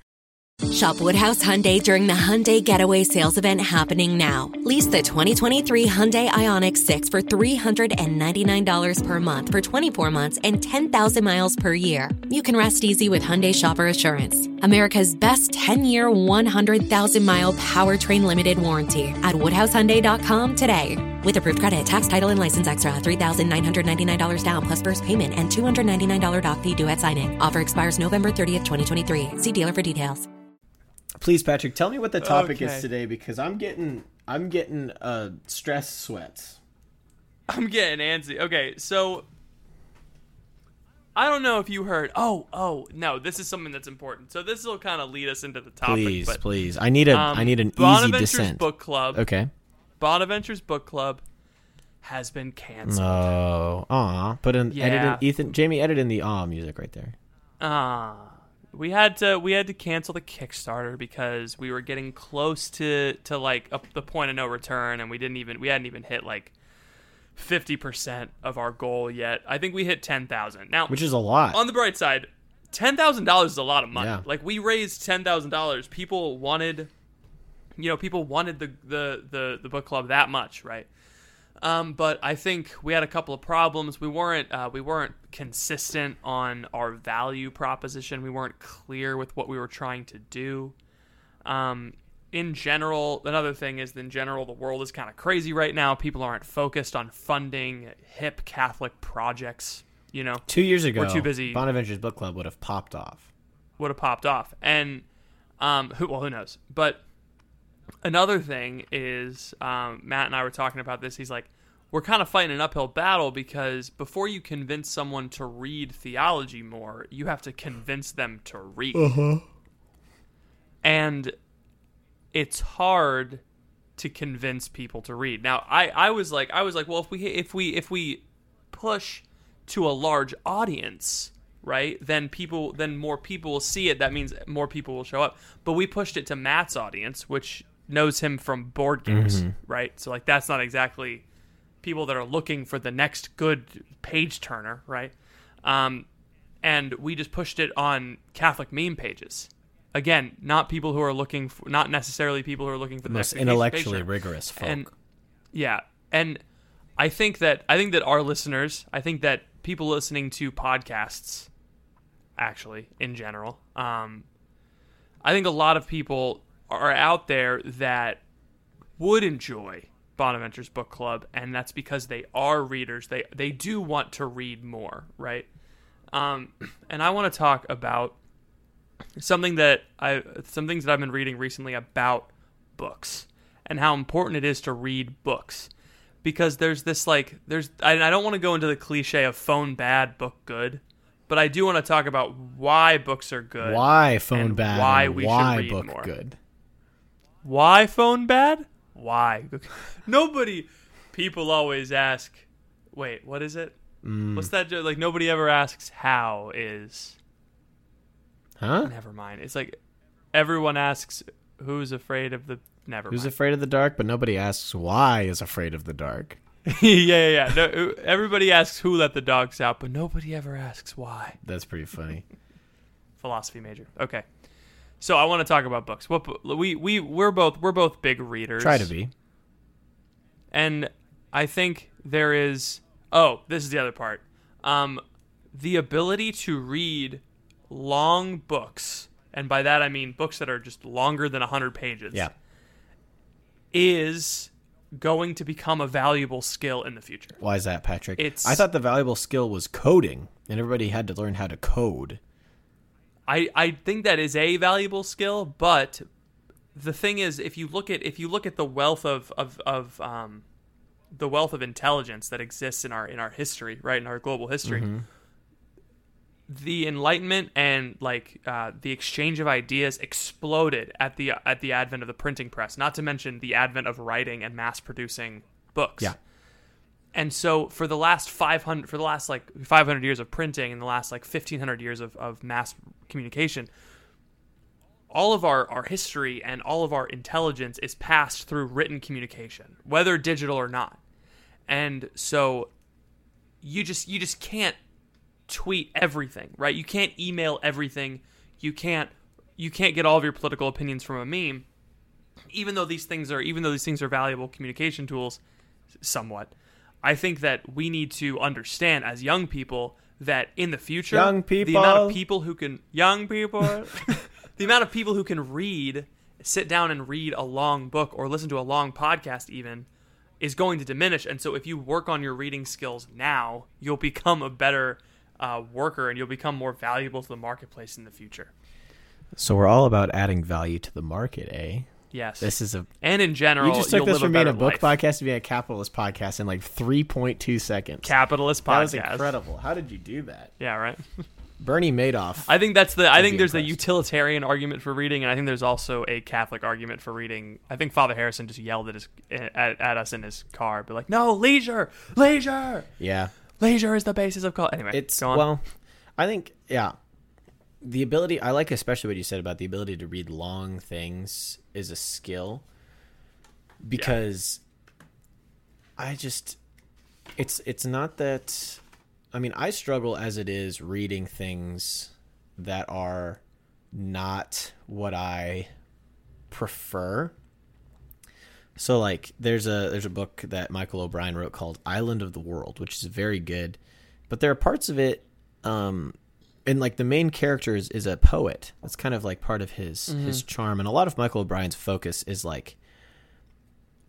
Shop Woodhouse Hyundai during the Hyundai Getaway Sales Event happening now. Lease the 2023 Hyundai Ioniq 6 for $399 per month for 24 months and 10,000 miles per year. You can rest easy with Hyundai Shopper Assurance. America's best 10-year, 100,000-mile powertrain limited warranty at woodhousehyundai.com today. With approved credit, tax, title, and license extra, $3,999 down plus first payment and $299 doc fee due at signing. Offer expires November 30th, 2023. See dealer for details. Please, Patrick, tell me what the topic is today because I'm getting I'm getting uh, stress sweats. I'm getting antsy. Okay, so I don't know if you heard. Oh, oh no, this is something that's important. So this will kind of lead us into the topic. Please, but, please. I need a I um, need an easy descent. Book Club. Okay. Bonaventure's Book Club has been canceled. No. Aw. Put in edit in Ethan Jamie edit in the aw music right there. Ah, we had to we had to cancel the Kickstarter because we were getting close to to like up the point of no return, and we didn't even we hadn't even hit like fifty percent of our goal yet. I think we hit ten thousand. Now, Which is a lot. on the bright side, ten thousand dollars is a lot of money. Yeah. Like we raised ten thousand dollars. People wanted, you know, people wanted the the the the book club that much, right? Um, but I think we had a couple of problems. We weren't uh, we weren't consistent on our value proposition. We weren't clear with what we were trying to do. Um, in general, another thing is in general the world is kind of crazy right now. People aren't focused on funding hip Catholic projects. You know, Two years ago, We're too busy. Bonaventure's book club would have popped off. would have popped off. And um, who well, who knows? But another thing is um, Matt and I were talking about this. He's like, we're kind of fighting an uphill battle because before you convince someone to read theology more, you have to convince them to read. And it's hard to convince people to read. Now, I, I was like, I was like, well, if we if we if we push to a large audience, right? Then people, then more people will see it. That means more people will show up. But we pushed it to Matt's audience, which knows him from board games, right? So like that's not exactly people that are looking for the next good page turner, right? Um, and we just pushed it on Catholic meme pages. Again, not people who are looking for, not necessarily people who are looking for the Most intellectually rigorous folk. And yeah, and I think that I think that our listeners, I think that people listening to podcasts, actually in general, um, I think a lot of people are out there that would enjoy Bonaventure's book club, and that's because they are readers. They they do want to read more, right? Um, and I want to talk about something that I some things that I've been reading recently about books and how important it is to read books because there's this like there's I, I don't want to go into the cliche of phone bad book good but i do want to talk about why books are good Why phone bad? why we why should read book more good? Why phone bad why nobody people always ask wait what is it Mm. what's that like nobody ever asks how is Huh? never mind it's like everyone asks who's afraid of the never Who's mind afraid of the dark? But nobody asks why is afraid of the dark. yeah, yeah, yeah. No, everybody asks who let the dogs out, but nobody ever asks why. That's pretty funny. Philosophy major. Okay. So I want to talk about books. What we we we're both we're both big readers. Try to be. And I think there is oh, this is the other part. Um the ability to read long books, and by that I mean books that are just longer than 100 pages. Yeah. Is going to become a valuable skill in the future. Why is that, Patrick? It's- I thought the valuable skill was coding, and everybody had to learn how to code. I, I think that is a valuable skill, but the thing is, if you look at if you look at the wealth of of, of um, the wealth of intelligence that exists in our in our history, right in our global history, the Enlightenment and like uh, the exchange of ideas exploded at the at the advent of the printing press. Not to mention the advent of writing and mass producing books. Yeah. And so for the last 500 for the last like 500 years of printing and the last like 1500 years of, of mass communication all of our, our history and all of our intelligence is passed through written communication whether digital or not. And so you just you just can't tweet everything right? You can't email everything. You can't you can't get all of your political opinions from a meme even though these things are even though these things are valuable communication tools somewhat i think that we need to understand as young people that in the future Young people, the amount of people. people who can young people the amount of people who can read sit down and read a long book or listen to a long podcast even is going to diminish and so if you work on your reading skills now you'll become a better uh, worker and you'll become more valuable to the marketplace in the future So we're all about adding value to the market, eh? Yes This is a. and in general You just took this from being a book life. podcast to being a capitalist podcast in like 3.2 seconds. capitalist podcast. that was incredible. How did you do that? yeah right Bernie Madoff. I think that's the. I think be there's a utilitarian argument for reading, and I think there's also a Catholic argument for reading. I think Father Harrison just yelled at his at, at us in his car, but like, no, leisure, leisure, yeah. leisure is the basis of call. Anyway, It's well, I think yeah, the ability. I like especially what you said about the ability to read long things is a skill because I just it's it's not that. I mean, I struggle as it is reading things that are not what I prefer. So like there's a there's a book that Michael O'Brien wrote called Island of the World, which is very good. But there are parts of it um and like the main character is, is a poet. That's kind of like part of his his charm. And a lot of Michael O'Brien's focus is like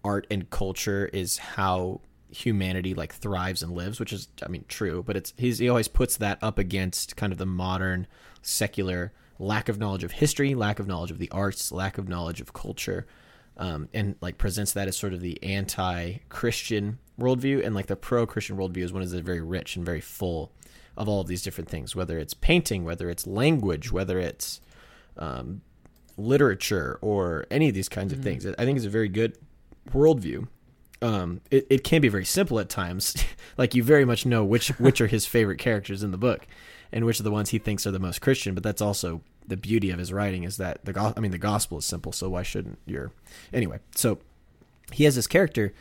art and culture is how humanity like thrives and lives, which is I mean true, but it's he's he always puts that up against kind of the modern secular lack of knowledge of history, lack of knowledge of the arts, lack of knowledge of culture, um, and like presents that as sort of the anti-Christian worldview, and like the pro-Christian worldview is one that's very rich and very full of all of these different things, whether it's painting, whether it's language, whether it's um, literature, or any of these kinds of things. I think it's a very good worldview. Um, it, it can be very simple at times. like you very much know which which are his favorite characters in the book, and which are the ones he thinks are the most Christian. But that's also the beauty of his writing is that the go- I mean the gospel is simple, so why shouldn't your anyway? So he has this character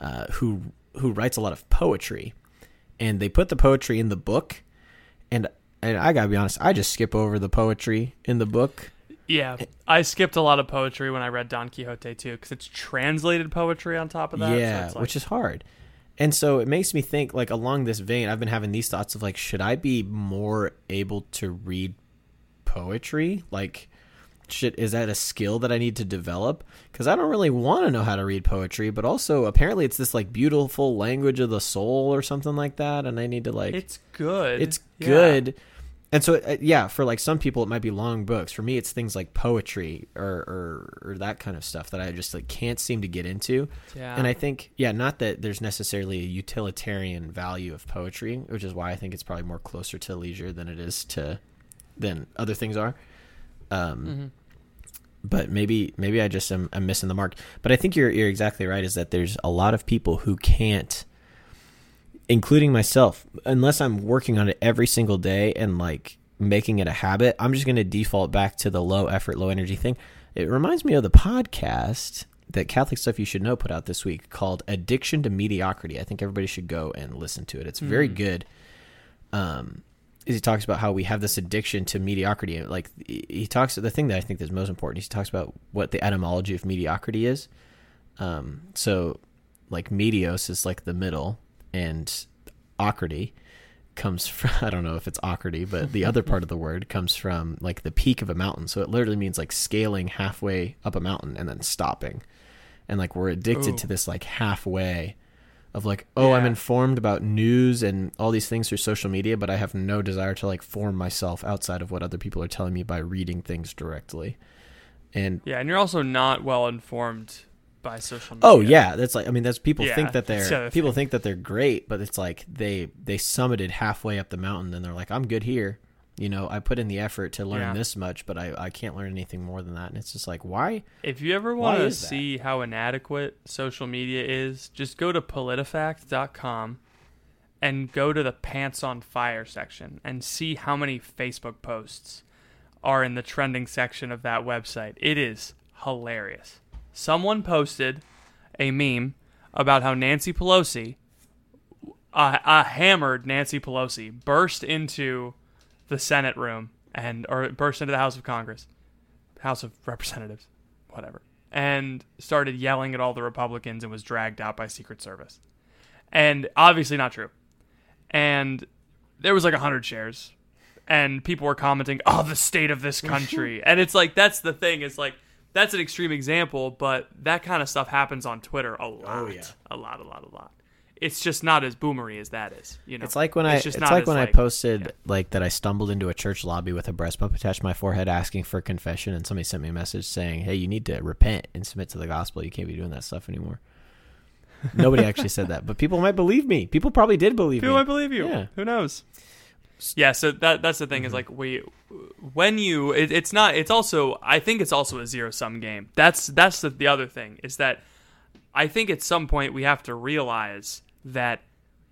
uh, who who writes a lot of poetry, and they put the poetry in the book, and and I gotta be honest, I just skip over the poetry in the book. yeah, I skipped a lot of poetry when I read Don Quixote too, because it's translated poetry on top of that. so yeah, it's like- which is hard. And so it makes me think like along this vein, I've been having these thoughts of like, should I be more able to read poetry? Like, should is that a skill that I need to develop? Because I don't really want to know how to read poetry, but also apparently it's this like beautiful language of the soul or something like that, and I need to like it's good. it's Yeah. good and so uh, yeah, for like some people it might be long books. For me, it's things like poetry or, or or that kind of stuff that I just like can't seem to get into. Yeah. And I think yeah, not that there's necessarily a utilitarian value of poetry, which is why I think it's probably more closer to leisure than it is to than other things are. Um, Mm-hmm. But maybe maybe I just am I'm missing the mark. But I think you're you're exactly right. Is that there's a lot of people who can't, including myself, unless I'm working on it every single day and like making it a habit. I'm just going to default back to the low effort, low energy thing. It reminds me of the podcast that Catholic Stuff You Should Know put out this week called Addiction to Mediocrity. I think everybody should go and listen to it. It's very good. Um, he talks about how we have this addiction to mediocrity. Like he talks, the thing that I think is most important, he talks about what the etymology of mediocrity is. Um, so like medios is like the middle, and ocrity comes from I don't know if it's ocrity, but the other part of the word comes from like the peak of a mountain. So it literally means like scaling halfway up a mountain and then stopping. And like we're addicted Ooh. to this like halfway of like, oh, I'm informed about news and all these things through social media, but I have no desire to like form myself outside of what other people are telling me by reading things directly. And Yeah, and you're also not well informed by social oh, media. Oh yeah, that's like I mean that's people Yeah, think that they're other people thing. think that they're great, but it's like they they summited halfway up the mountain and they're like I'm good here. You know, I put in the effort to learn Yeah. this much, but I I can't learn anything more than that. And it's just like why? If you ever want to is that? see how inadequate social media is, just go to politifact.com and go to the pants on fire section and see how many Facebook posts are in the trending section of that website. It is hilarious. Someone posted a meme about how Nancy Pelosi, a, a hammered Nancy Pelosi, burst into the Senate room and or burst into the House of Congress, House of Representatives, whatever, and started yelling at all the Republicans and was dragged out by Secret Service. And obviously not true. And there was like a hundred shares, and people were commenting, "Oh, the state of this country," and it's like that's the thing. It's like that's an extreme example, but that kind of stuff happens on Twitter a oh, lot, yeah. a lot, a lot, a lot. It's just not as boomery as that is. You know, It's like when I it's, just not like when I posted like that I stumbled into a church lobby with a breast bump attached to my forehead asking for confession and somebody sent me a message saying, "Hey, you need to repent and submit to the gospel. You can't be doing that stuff anymore." Nobody actually said that, but people might believe me. People probably did believe People me. might believe you. Yeah. Who knows? Yeah, so that that's the thing is mm-hmm. like we when you it, it's not it's also I think it's also a zero sum game. That's that's the, the other thing is that I think at some point we have to realize that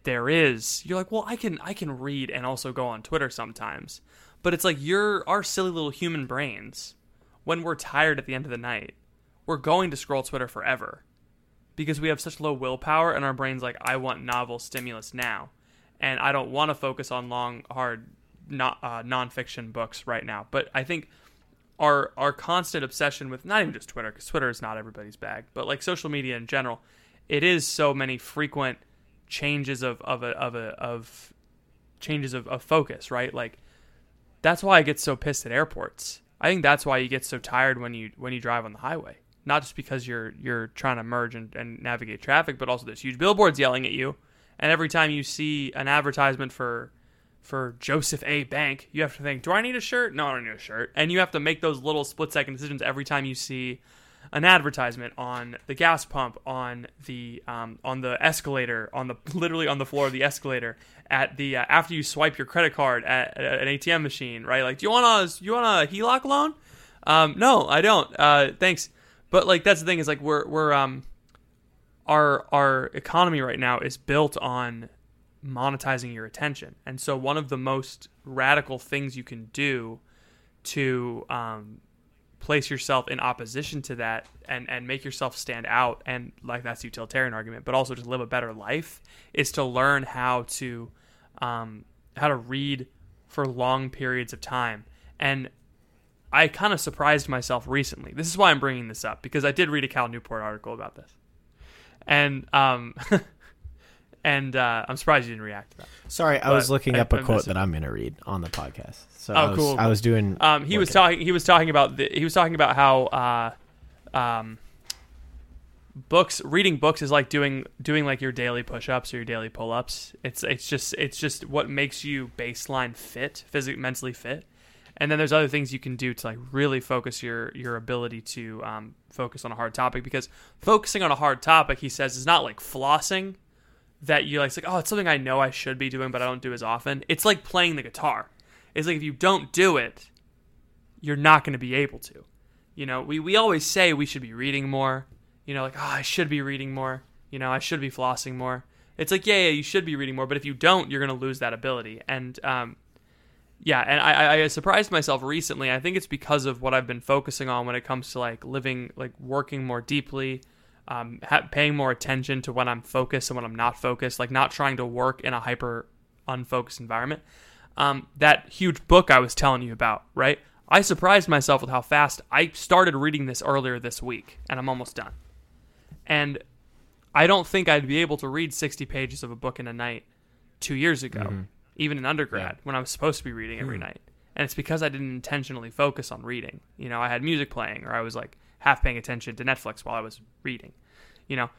there is you're like, well, I can I can read and also go on Twitter sometimes. But it's like you're our silly little human brains when we're tired at the end of the night, we're going to scroll Twitter forever because we have such low willpower and our brains like I want novel stimulus now, and I don't want to focus on long, hard, not uh, nonfiction books right now. But I think our our constant obsession with not even just Twitter because Twitter is not everybody's bag, but like social media in general, it is so many frequent changes of of a, of a, of changes of, of focus, right? Like that's why I get so pissed at airports. I think that's why you get so tired when you when you drive on the highway. Not just because you're you're trying to merge and, and navigate traffic, but also there's huge billboards yelling at you. And every time you see an advertisement for for Joseph A. Bank, you have to think, do I need a shirt? No, I don't need a shirt. And you have to make those little split second decisions every time you see an advertisement on the gas pump, on the um, on the escalator, on the literally on the floor of the escalator, at the uh, after you swipe your credit card at, at an ATM machine, right? Like, do you want a you want a HELOC loan? Um, no, I don't. Uh, thanks. But like that's the thing is like we're we're um our our economy right now is built on monetizing your attention, and so one of the most radical things you can do to um, place yourself in opposition to that and and make yourself stand out and like that's the utilitarian argument but also just live a better life is to learn how to um, how to read for long periods of time and I kind of surprised myself recently. This is why I'm bringing this up because I did read a Cal Newport article about this, and um, and uh, I'm surprised you didn't react to that. Sorry, I But was looking I- up a I quote that I'm going to read on the podcast. So Oh, I was, cool. I was doing. Um, he was talking. He was talking about the, he was talking about how uh, um, books reading books is like doing doing like your daily push-ups or your daily pull-ups it's it's just it's just what makes you baseline fit physically mentally fit and then there's other things you can do to like really focus your your ability to um, focus on a hard topic because focusing on a hard topic he says is not like flossing that you like it's like oh it's something i know i should be doing but i don't do as often it's like playing the guitar it's like if you don't do it you're not going to be able to you know we, we always say we should be reading more you know, like, oh, I should be reading more. You know, I should be flossing more. It's like, yeah, yeah, you should be reading more, but if you don't, you're going to lose that ability. And, um, yeah, and I, I surprised myself recently. I think it's because of what I've been focusing on when it comes to like living, like working more deeply, um, ha- paying more attention to when I'm focused and when I'm not focused, like not trying to work in a hyper unfocused environment. Um, that huge book I was telling you about, right? I surprised myself with how fast I started reading this earlier this week, and I'm almost done. And I don't think I'd be able to read 60 pages of a book in a night two years ago, mm-hmm. even in undergrad, yeah. when I was supposed to be reading every mm. night. And it's because I didn't intentionally focus on reading. You know, I had music playing, or I was like half paying attention to Netflix while I was reading. You know,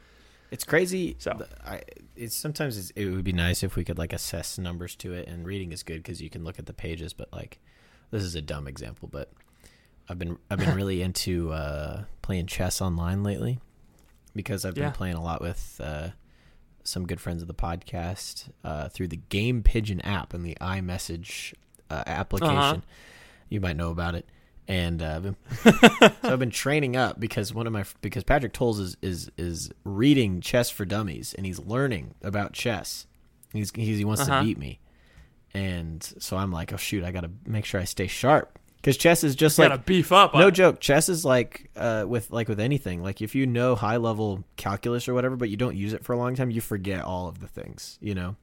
it's crazy. So I, it's sometimes it's, it would be nice if we could like assess numbers to it, and reading is good because you can look at the pages. But like, this is a dumb example, but I've been I've been really into uh, playing chess online lately because I've been yeah. playing a lot with uh, some good friends of the podcast uh, through the Game Pigeon app and the iMessage uh, application. Uh-huh. You might know about it. And uh, so I've been training up because one of my because Patrick Tolles is is is reading Chess for Dummies and he's learning about chess. He's, he's he wants uh-huh. to beat me, and so I'm like, oh shoot, I got to make sure I stay sharp because chess is just you like gotta beef up. No joke. Chess is like uh, with like with anything. Like if you know high level calculus or whatever, but you don't use it for a long time, you forget all of the things. You know,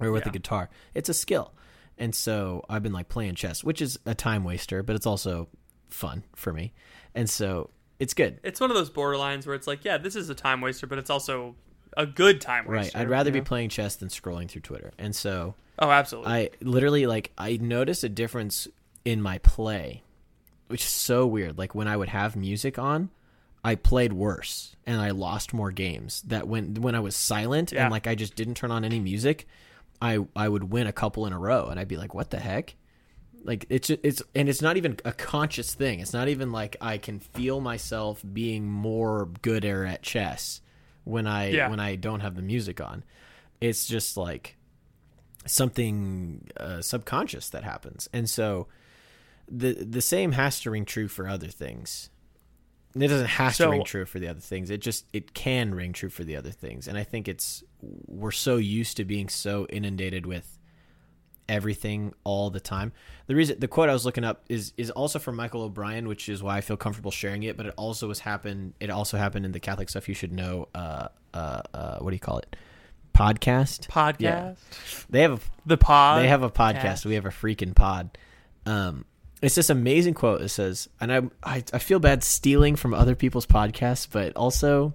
or with yeah. the guitar, it's a skill. And so I've been like playing chess, which is a time waster, but it's also fun for me. And so it's good. It's one of those borderlines where it's like, yeah, this is a time waster, but it's also a good time waster. Right. I'd rather be know? playing chess than scrolling through Twitter. And so Oh, absolutely. I literally like I noticed a difference in my play, which is so weird. Like when I would have music on, I played worse and I lost more games. That when when I was silent yeah. and like I just didn't turn on any music, I I would win a couple in a row and I'd be like, "What the heck?" Like it's it's and it's not even a conscious thing. It's not even like I can feel myself being more gooder at chess when I yeah. when I don't have the music on. It's just like something uh, subconscious that happens. And so the the same has to ring true for other things. It doesn't have so, to ring true for the other things. It just it can ring true for the other things. And I think it's we're so used to being so inundated with everything all the time. The reason the quote I was looking up is is also from Michael O'Brien, which is why I feel comfortable sharing it. But it also was happened. It also happened in the Catholic stuff you should know. Uh, uh, uh, what do you call it? Podcast. Podcast. Yeah. They have a, the pod. They have a podcast. Cast. We have a freaking pod. Um, it's this amazing quote that says, and I, I, I feel bad stealing from other people's podcasts, but also,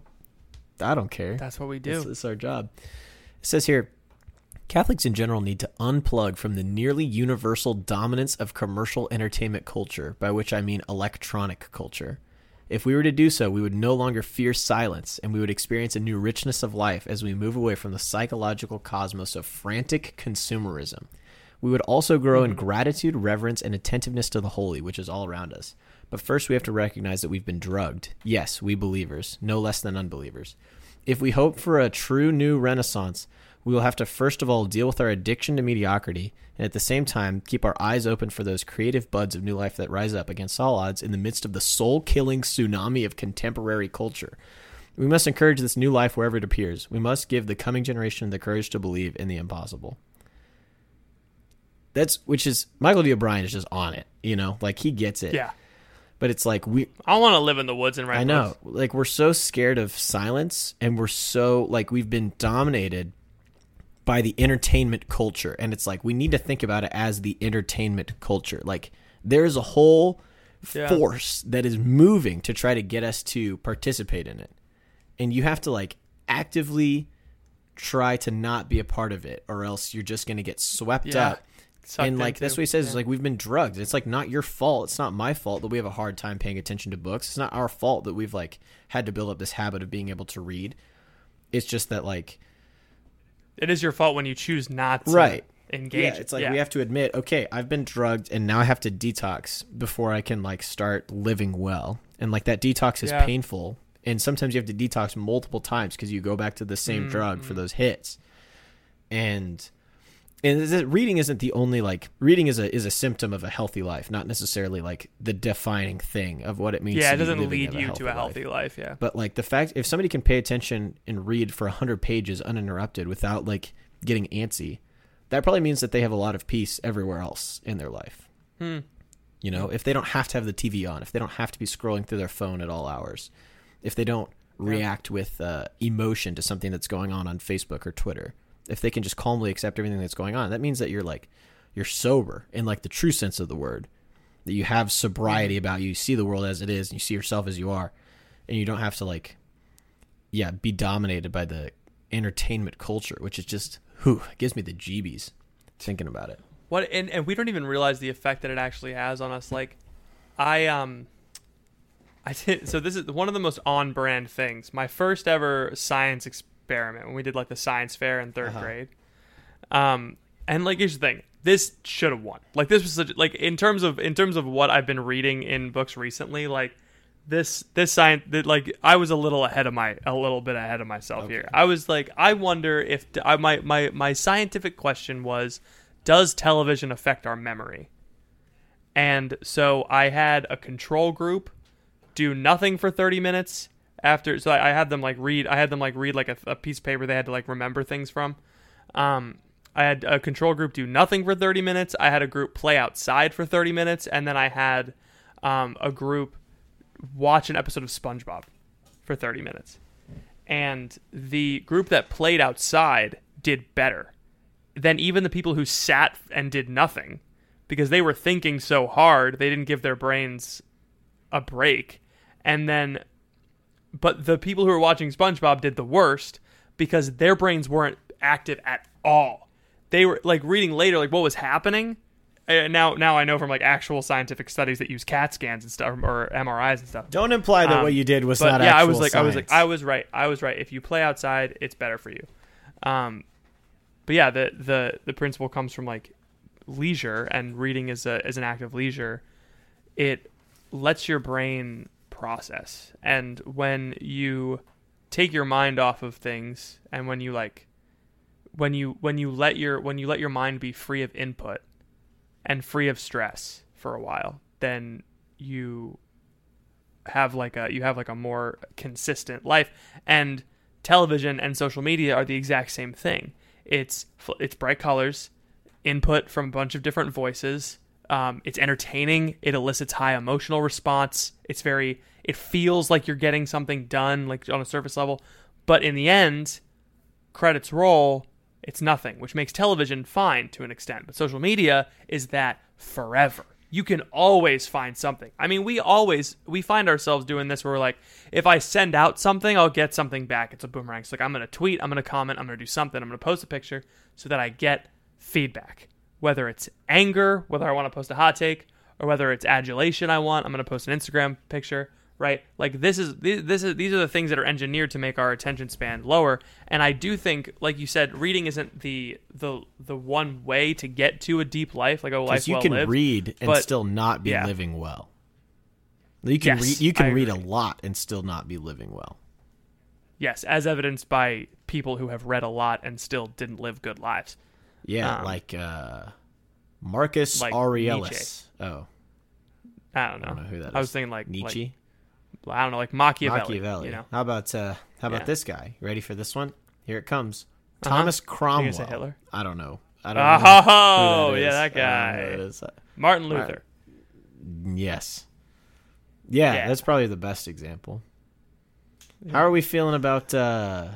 I don't care. That's what we do. It's, it's our job. It says here, Catholics in general need to unplug from the nearly universal dominance of commercial entertainment culture, by which I mean electronic culture. If we were to do so, we would no longer fear silence, and we would experience a new richness of life as we move away from the psychological cosmos of frantic consumerism we would also grow in gratitude, reverence, and attentiveness to the holy, which is all around us. But first, we have to recognize that we've been drugged. Yes, we believers, no less than unbelievers. If we hope for a true new renaissance, we will have to first of all deal with our addiction to mediocrity, and at the same time, keep our eyes open for those creative buds of new life that rise up against all odds in the midst of the soul killing tsunami of contemporary culture. We must encourage this new life wherever it appears. We must give the coming generation the courage to believe in the impossible that's which is Michael D. O'Brien is just on it, you know, like he gets it. Yeah. But it's like we. I want to live in the woods and write. I know, books. like we're so scared of silence, and we're so like we've been dominated by the entertainment culture, and it's like we need to think about it as the entertainment culture. Like there is a whole yeah. force that is moving to try to get us to participate in it, and you have to like actively try to not be a part of it, or else you're just going to get swept yeah. up. Sucked and like that's what he says is like we've been drugged. It's like not your fault. It's not my fault that we have a hard time paying attention to books. It's not our fault that we've like had to build up this habit of being able to read. It's just that like it is your fault when you choose not to right engage. yeah it's like Yeah. we have to admit okay i've been drugged and now i have to detox before i can like start living well and like that detox is Yeah. painful and sometimes you have to detox multiple times because you go back to the same Mm-hmm. drug for those hits and and is it- reading isn't the only like reading is a is a symptom of a healthy life not necessarily like the defining thing of what it means yeah, it doesn't lead you to a life. healthy life. Yeah. But like the fact, if somebody can pay attention and read for hundred pages uninterrupted without like getting antsy, that probably means that they have a lot of peace everywhere else in their life. Hmm. You know, if they don't have to have the TV on, if they don't have to be scrolling through their phone at all hours, if they don't react with uh, emotion to something that's going on on Facebook or Twitter, if they can just calmly accept everything that's going on, that means that you're like you're sober in like the true sense of the word. That you have sobriety about you, you see the world as it is, and you see yourself as you are, and you don't have to like, yeah, be dominated by the entertainment culture, which is just whew, gives me the jeebies thinking about it. What and, and we don't even realize the effect that it actually has on us. Like, I um, I did so. This is one of the most on brand things. My first ever science experiment when we did like the science fair in 3rd grade. Um, and like here's the thing, this should have won. Like this was such like in terms of in terms of what I've been reading in books recently, like. This this science that like I was a little ahead of my a little bit ahead of myself here. I was like I wonder if I my my my scientific question was does television affect our memory? And so I had a control group do nothing for 30 minutes after so I, I had them like read I had them like read like a, a piece of paper they had to like remember things from. Um I had a control group do nothing for 30 minutes. I had a group play outside for 30 minutes and then I had um, a group watch an episode of SpongeBob for 30 minutes. And the group that played outside did better than even the people who sat and did nothing because they were thinking so hard they didn't give their brains a break and then but the people who were watching SpongeBob did the worst because their brains weren't active at all they were like reading later like what was happening uh, now now I know from like actual scientific studies that use CAT scans and stuff or MRIs and stuff Don't imply that Um, what you did was but not yeah, I was like, I was like. I was right. I was right. If you play outside, it's better for you. Um, but yeah, the the the principle comes from like leisure and reading is a is an act of leisure. It lets your brain process, and when you take your mind off of things, and when you like, when you when you let your when you let your mind be free of input and free of stress for a while, then you have like a you have like a more consistent life. And television and social media are the exact same thing. It's it's bright colors input from a bunch of different voices um, it's entertaining. It elicits high emotional response. It's very it feels like you're getting something done like on a surface level. But in the end credits roll. It's nothing which makes television fine to an extent. But social media is that forever. You can always find something. I mean we always we find ourselves doing this where we're like if i send out something i'll get something back. It's a boomerang. It's like i'm to tweet i'm to comment i'm to do something i'm to post a picture so that i get feedback whether it's anger whether i want to post a hot take or whether it's adulation i want i'm going to post an instagram picture right like this is this is these are the things that are engineered to make our attention span lower and i do think like you said reading isn't the the the one way to get to a deep life like a life Because you well can lived, read and but- still not be yeah. living well. You can Yes, read. You can I read a lot and still not be living well. yes as evidenced by people who have read a lot and still didn't live good lives Yeah, Um, like uh, Marcus like Aurelius. Oh, i don't know, I don't know who that is. i was thinking like Nietzsche. like, i don't know like machiavelli, Machiavelli. you know How about uh, how about Yeah. this guy? Ready for this one? Here it comes. Uh-huh. Thomas Cromwell. Hitler? I don't know. I don't know. Oh, yeah, that I don't know who guy. martin luther Yes. Yeah, Yeah. that's probably the best example. How are we feeling about uh,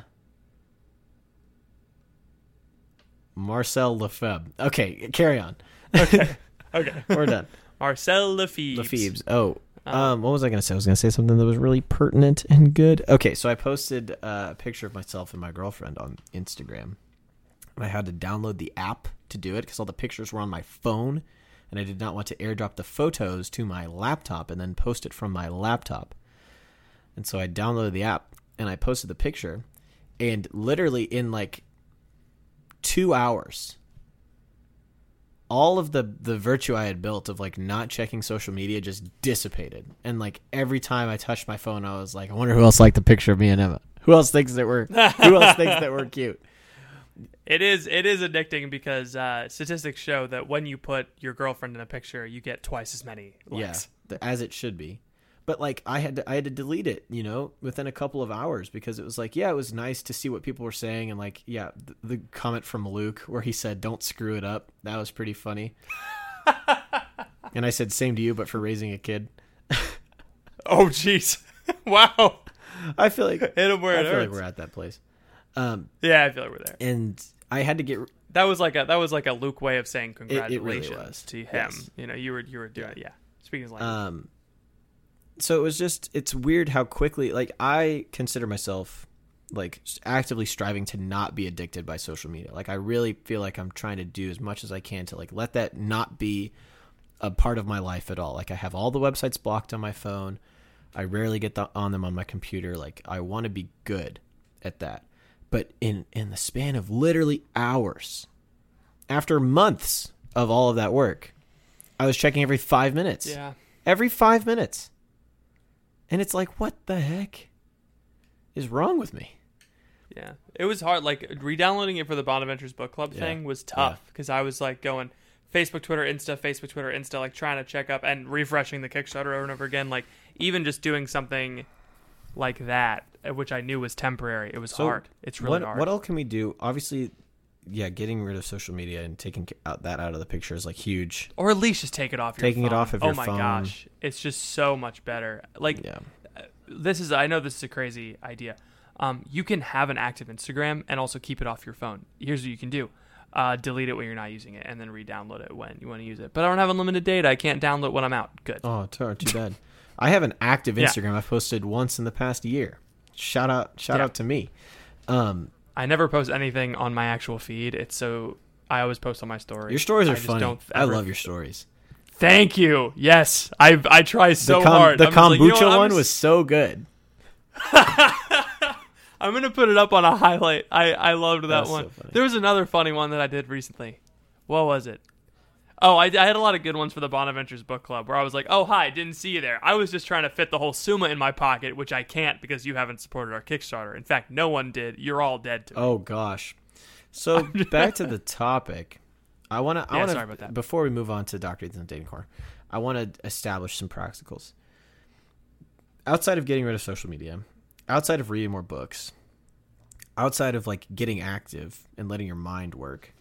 Marcel Lefebvre? Okay, carry on. okay Okay. We're done. marcel lefebvre Lefebvre. Oh, Uh-huh. um, what was I going to say? I was going to say something that was really pertinent and good. Okay, so I posted uh, a picture of myself and my girlfriend on Instagram, and I had to download the app to do it because all the pictures were on my phone, and I did not want to airdrop the photos to my laptop and then post it from my laptop. And so I downloaded the app and I posted the picture, and literally in like two hours, all of the the virtue I had built of like not checking social media just dissipated. And like every time I touched my phone, I was like, I wonder who else liked the picture of me and Emma. Who else thinks that we're who else thinks that we're cute? It is it is addicting because uh, statistics show that when you put your girlfriend in a picture, you get twice as many likes. Yeah, as it should be. But like I had to, I had to delete it, you know, within a couple of hours because it was like, yeah, it was nice to see what people were saying and like, yeah, the, the comment from Luke where he said, "Don't screw it up." That was pretty funny. and I said, "Same to you, but for raising a kid." oh, jeez, wow. I feel like hit him where I it feel hurts. like we're at that place. Um, yeah, I feel like we're there. And I had to get that was like a that was like a Luke way of saying it congratulations really was. to him. Yes. You know, you were you were doing yeah. Speaking his language. Um, so it was just it's weird how quickly like I consider myself like actively striving to not be addicted by social media. Like I really feel like I'm trying to do as much as I can to like let that not be a part of my life at all. Like I have all the websites blocked on my phone. I rarely get the, on them on my computer. Like I want to be good at that. But in in the span of literally hours, after months of all of that work, I was checking every 5 minutes. yeah. Every 5 minutes. And it's like what the heck is wrong with me? Yeah, it was hard. Like re-downloading it for the Bonaventures Book Club Yeah. thing was tough because I was like going Facebook, Twitter, Insta, Facebook, Twitter, Insta, like trying to check up and refreshing the Kickstarter over and over again. Like even just doing something like that, uh, which I knew was temporary, it was So hard. It's really what, hard. What else can we do? Obviously, yeah, getting rid of social media and taking out that out of the picture is like huge. or at least just take it off. Your Taking it off of oh your my gosh, it's just so much better. Like Yeah. this is I know this is a crazy idea. Um, you can have an active Instagram and also keep it off your phone. Here's what you can do. Uh, delete it when you're not using it and then re-download it when you want to use it. But I don't have unlimited data. I can't download when I'm out. Good. Oh, too, too bad. I have an active Yeah. Instagram. I've posted once in the past year. Shout out, shout Yeah. out to me. Um, I never post anything on my actual feed. It's so I always post on my story. your stories are I funny. don't I love your stories. Thank you. Yes, I I try so the com- hard. the I'm just like, you know kombucha one was so good. I'm gonna put it up on a highlight. I I loved that That's so one. funny. there was another funny one that I did recently. What was it? Oh, I, I had a lot of good ones for the Bonaventures book club where I was like, "Oh, hi, didn't see you there." I was just trying to fit the whole Summa in my pocket, which I can't because you haven't supported our Kickstarter. In fact, no one did. You're all dead to me. Oh gosh. So back to the topic. I want to. I Yeah, want sorry about to. that. Before we move on to Doctor Ethan's dating corner, I want to establish some practicals. Outside of getting rid of social media, outside of reading more books, outside of like getting active and letting your mind work,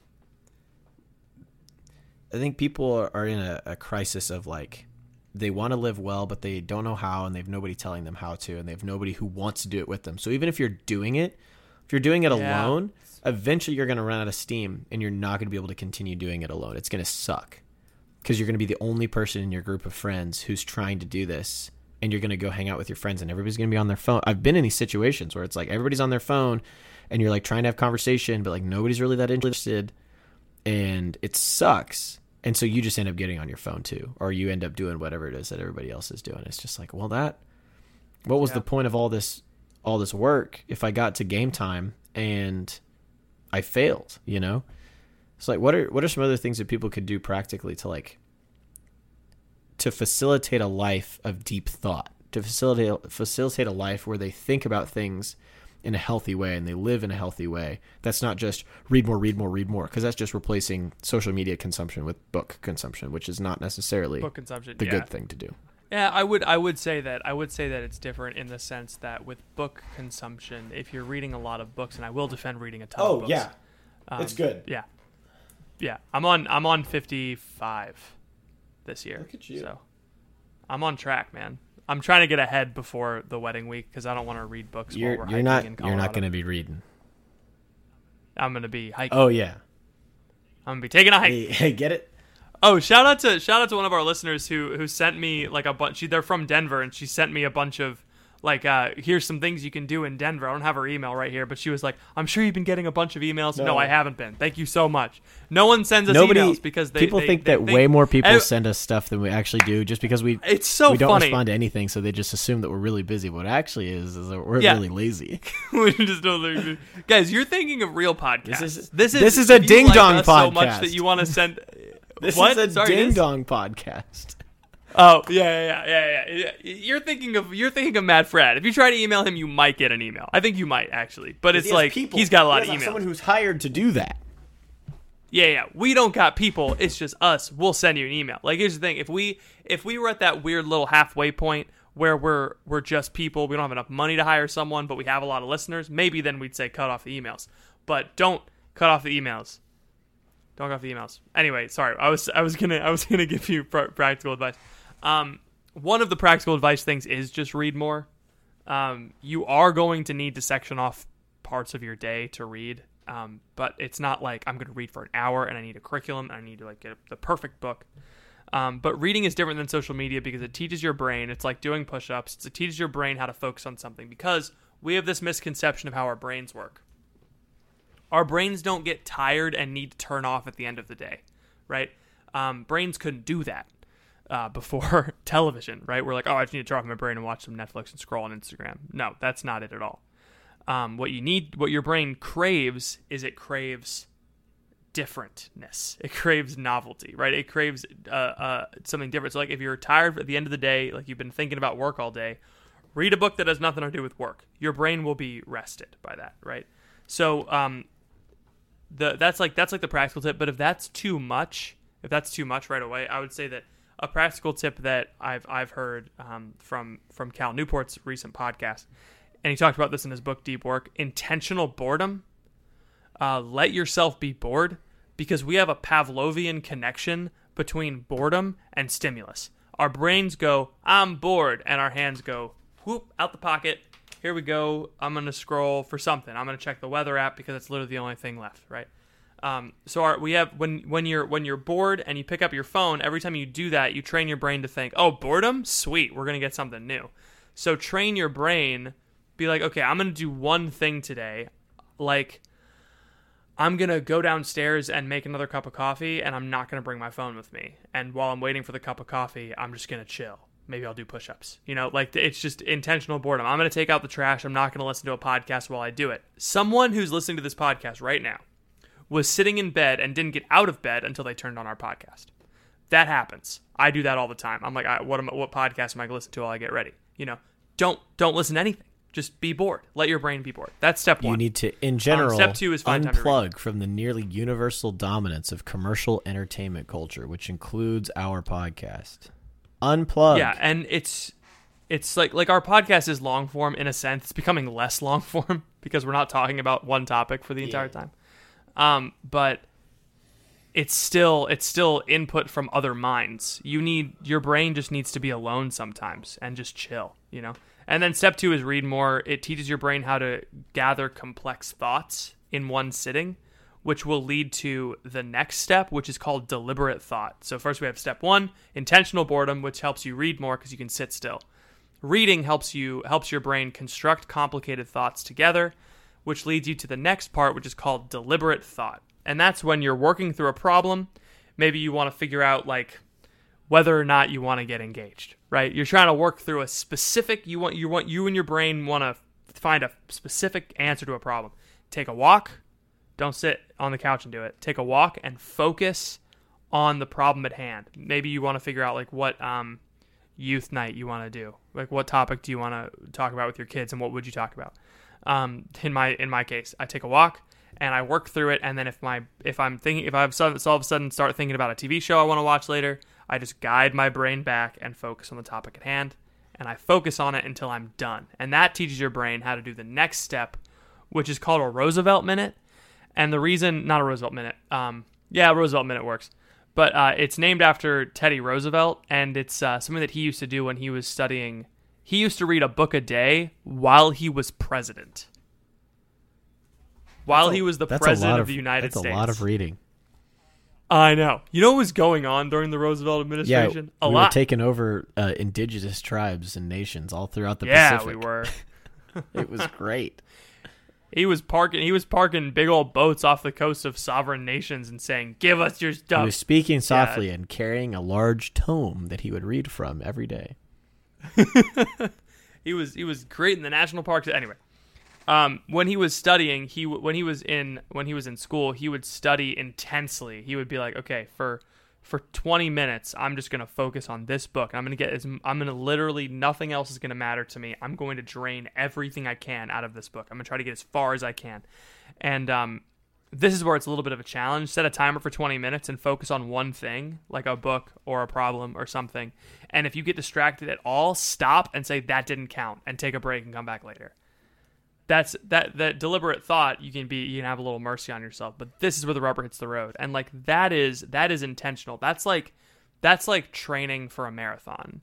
I think people are, are in a, a crisis of like they want to live well, but they don't know how, and they have nobody telling them how to, and they have nobody who wants to do it with them. So even if you're doing it, if you're doing it Yeah. alone, eventually you're going to run out of steam, and you're not going to be able to continue doing it alone. It's going to suck because you're going to be the only person in your group of friends who's trying to do this, and you're going to go hang out with your friends, and everybody's going to be on their phone. I've been in these situations where it's like everybody's on their phone, and you're like trying to have conversation, but like nobody's really that interested and it sucks. And so you just end up getting on your phone too, or you end up doing whatever it is that everybody else is doing. It's just like, well, that what was Yeah. the point of all this all this work if I got to game time and I failed, you know? It's like what are what are some other things that people could do practically to like to facilitate a life of deep thought, to facilitate facilitate a life where they think about things in a healthy way and they live in a healthy way. That's not just read more, read more, read more, because that's just replacing social media consumption with book consumption, which is not necessarily Book consumption, the yeah. good thing to do. Yeah, I would I would say that I would say that it's different in the sense that with book consumption, if you're reading a lot of books, and I will defend reading a ton of books. um, It's good. Yeah, yeah. I'm on I'm on 55 this year. Look at you. So I'm on track, man. I'm trying to get ahead before the wedding week because I don't want to read books while You're we're you're hiking not you're not going to be reading. I'm gonna be hiking. Oh yeah. I'm gonna be taking a hike. Hey, hey, get it? Oh, shout out to shout out to one of our listeners who who sent me like a bunch. She, they're from Denver, and she sent me a bunch of like uh, here's some things you can do in Denver. I don't have her email right here, but she was like, I'm sure you've been getting a bunch of emails. No, No. I haven't been. Thank you so much. No one sends us Nobody emails because they, people they- think they that way more people Eh, send us stuff than we actually do, just because we It's so we don't funny. respond to anything, so they just assume that we're really busy. What it actually is is that we're Yeah. really lazy. we just don't guys. You're thinking of real podcasts. This is- this is this is a ding like dong us so much podcast. that you want to send. This what? is a Sorry, ding dong podcast. Oh yeah, yeah, yeah, yeah, yeah. You're thinking of you're thinking of Matt Fradd. If you try to email him, you might get an email. I think you might actually, but it's He like people. he's got a lot He of emails. Someone who's hired to do that. Yeah, yeah. We don't got people. It's just us. We'll send you an email. Like here's the thing: if we if we were at that weird little halfway point where we're we're just people, we don't have enough money to hire someone, but we have a lot of listeners. Maybe then we'd say cut off the emails. But don't cut off the emails. Don't cut off the emails. Anyway, sorry. I was I was gonna I was gonna give you pr- practical advice. Um, one of the practical advice things is just read more. Um, you are going to need to section off parts of your day to read. Um, but it's not like I'm going to read for an hour and I need a curriculum and I need to like get the perfect book. Um, but reading is different than social media because it teaches your brain. It's like doing push-ups. It teaches your brain how to focus on something because we have this misconception of how our brains work. Our brains don't get tired and need to turn off at the end of the day, right? Um, brains couldn't do that uh, before television, right? We're like, oh, I just need to turn off my brain and watch some Netflix and scroll on Instagram. No, that's not it at all. Um, what you need, what your brain craves, is it craves differentness. It craves novelty, right? It craves uh, uh, something different. So, like, if you're tired at the end of the day, like you've been thinking about work all day, read a book that has nothing to do with work. Your brain will be rested by that, right? So, um, the that's like that's like the practical tip. But if that's too much, if that's too much right away, I would say that a practical tip that I've I've heard um, from from Cal Newport's recent podcast, and he talked about this in his book Deep Work: intentional boredom. Uh, let yourself be bored because we have a Pavlovian connection between boredom and stimulus. Our brains go, "I'm bored," and our hands go, "Whoop!" out the pocket. Here we go. I'm gonna scroll for something. I'm gonna check the weather app because it's literally the only thing left, right? Um, so our, we have when when you're when you're bored and you pick up your phone, every time you do that, you train your brain to think, "Oh, boredom, sweet, we're gonna get something new." So train your brain, be like, "Okay, I'm gonna do one thing today, like." I'm gonna go downstairs and make another cup of coffee, and I'm not gonna bring my phone with me. And while I'm waiting for the cup of coffee, I'm just gonna chill. Maybe I'll do push-ups. You know, like it's just intentional boredom. I'm gonna take out the trash. I'm not gonna listen to a podcast while I do it. Someone who's listening to this podcast right now was sitting in bed and didn't get out of bed until they turned on our podcast. That happens. I do that all the time. I'm like, I, what am, what podcast am I gonna listen to while I get ready? You know, don't don't listen to anything. Just be bored. Let your brain be bored. That's step one. You need to, in um, general, step two is find time to read. unplug from the nearly universal dominance of commercial entertainment culture, which includes our podcast. Unplug. Yeah, and it's it's like like our podcast is long form in a sense. It's becoming less long form because we're not talking about one topic for the entire time. Um, but it's still it's still input from other minds. You need your brain just needs to be alone sometimes and just chill, you know. And then step 2 is read more. It teaches your brain how to gather complex thoughts in one sitting, which will lead to the next step, which is called deliberate thought. So first we have step 1, intentional boredom, which helps you read more cuz you can sit still. Reading helps you helps your brain construct complicated thoughts together, which leads you to the next part, which is called deliberate thought. And that's when you're working through a problem. Maybe you want to figure out like whether or not you want to get engaged, right? You're trying to work through a specific you want you want you and your brain want to find a specific answer to a problem. Take a walk. Don't sit on the couch and do it. Take a walk and focus on the problem at hand. Maybe you want to figure out like what um youth night you want to do. Like what topic do you want to talk about with your kids and what would you talk about? Um, in my in my case, I take a walk and I work through it and then if my if I'm thinking if I've all of a sudden start thinking about a TV show I want to watch later, I just guide my brain back and focus on the topic at hand and I focus on it until I'm done. And that teaches your brain how to do the next step, which is called a Roosevelt minute. And the reason not a Roosevelt minute, um yeah, Roosevelt minute works. But uh, it's named after Teddy Roosevelt, and it's uh, something that he used to do when he was studying. He used to read a book a day while he was president. While he was the president lot of, the United that's States. a lot of reading. I know. You know what was going on during the Roosevelt Yeah, administration? a we lot. were taking over uh, indigenous tribes and nations all throughout the yeah, Pacific. we were. It was great. He was parking. He was parking big old boats off the coast of sovereign nations and saying, "Give us your stuff." He was speaking softly and carrying a large tome that he would read from every day. he was he was great in the national parks. Anyway, um, when he was studying, he when he was in when he was in school, he would study intensely. He would be like, okay, for for 20 minutes, I'm just gonna focus on this book. I'm gonna get as I'm gonna literally nothing else is gonna matter to me. I'm going to drain everything I can out of this book. I'm gonna try to get as far as I can, and um, this is where it's a little bit of a challenge. Set a timer for 20 minutes and focus on one thing, like a book or a problem or something. And if you get distracted at all, stop and say that didn't count and take a break and come back later. That's that that deliberate thought you can be you can have a little mercy on yourself, but this is where the rubber hits the road. And like that is that is intentional. That's like that's like training for a marathon.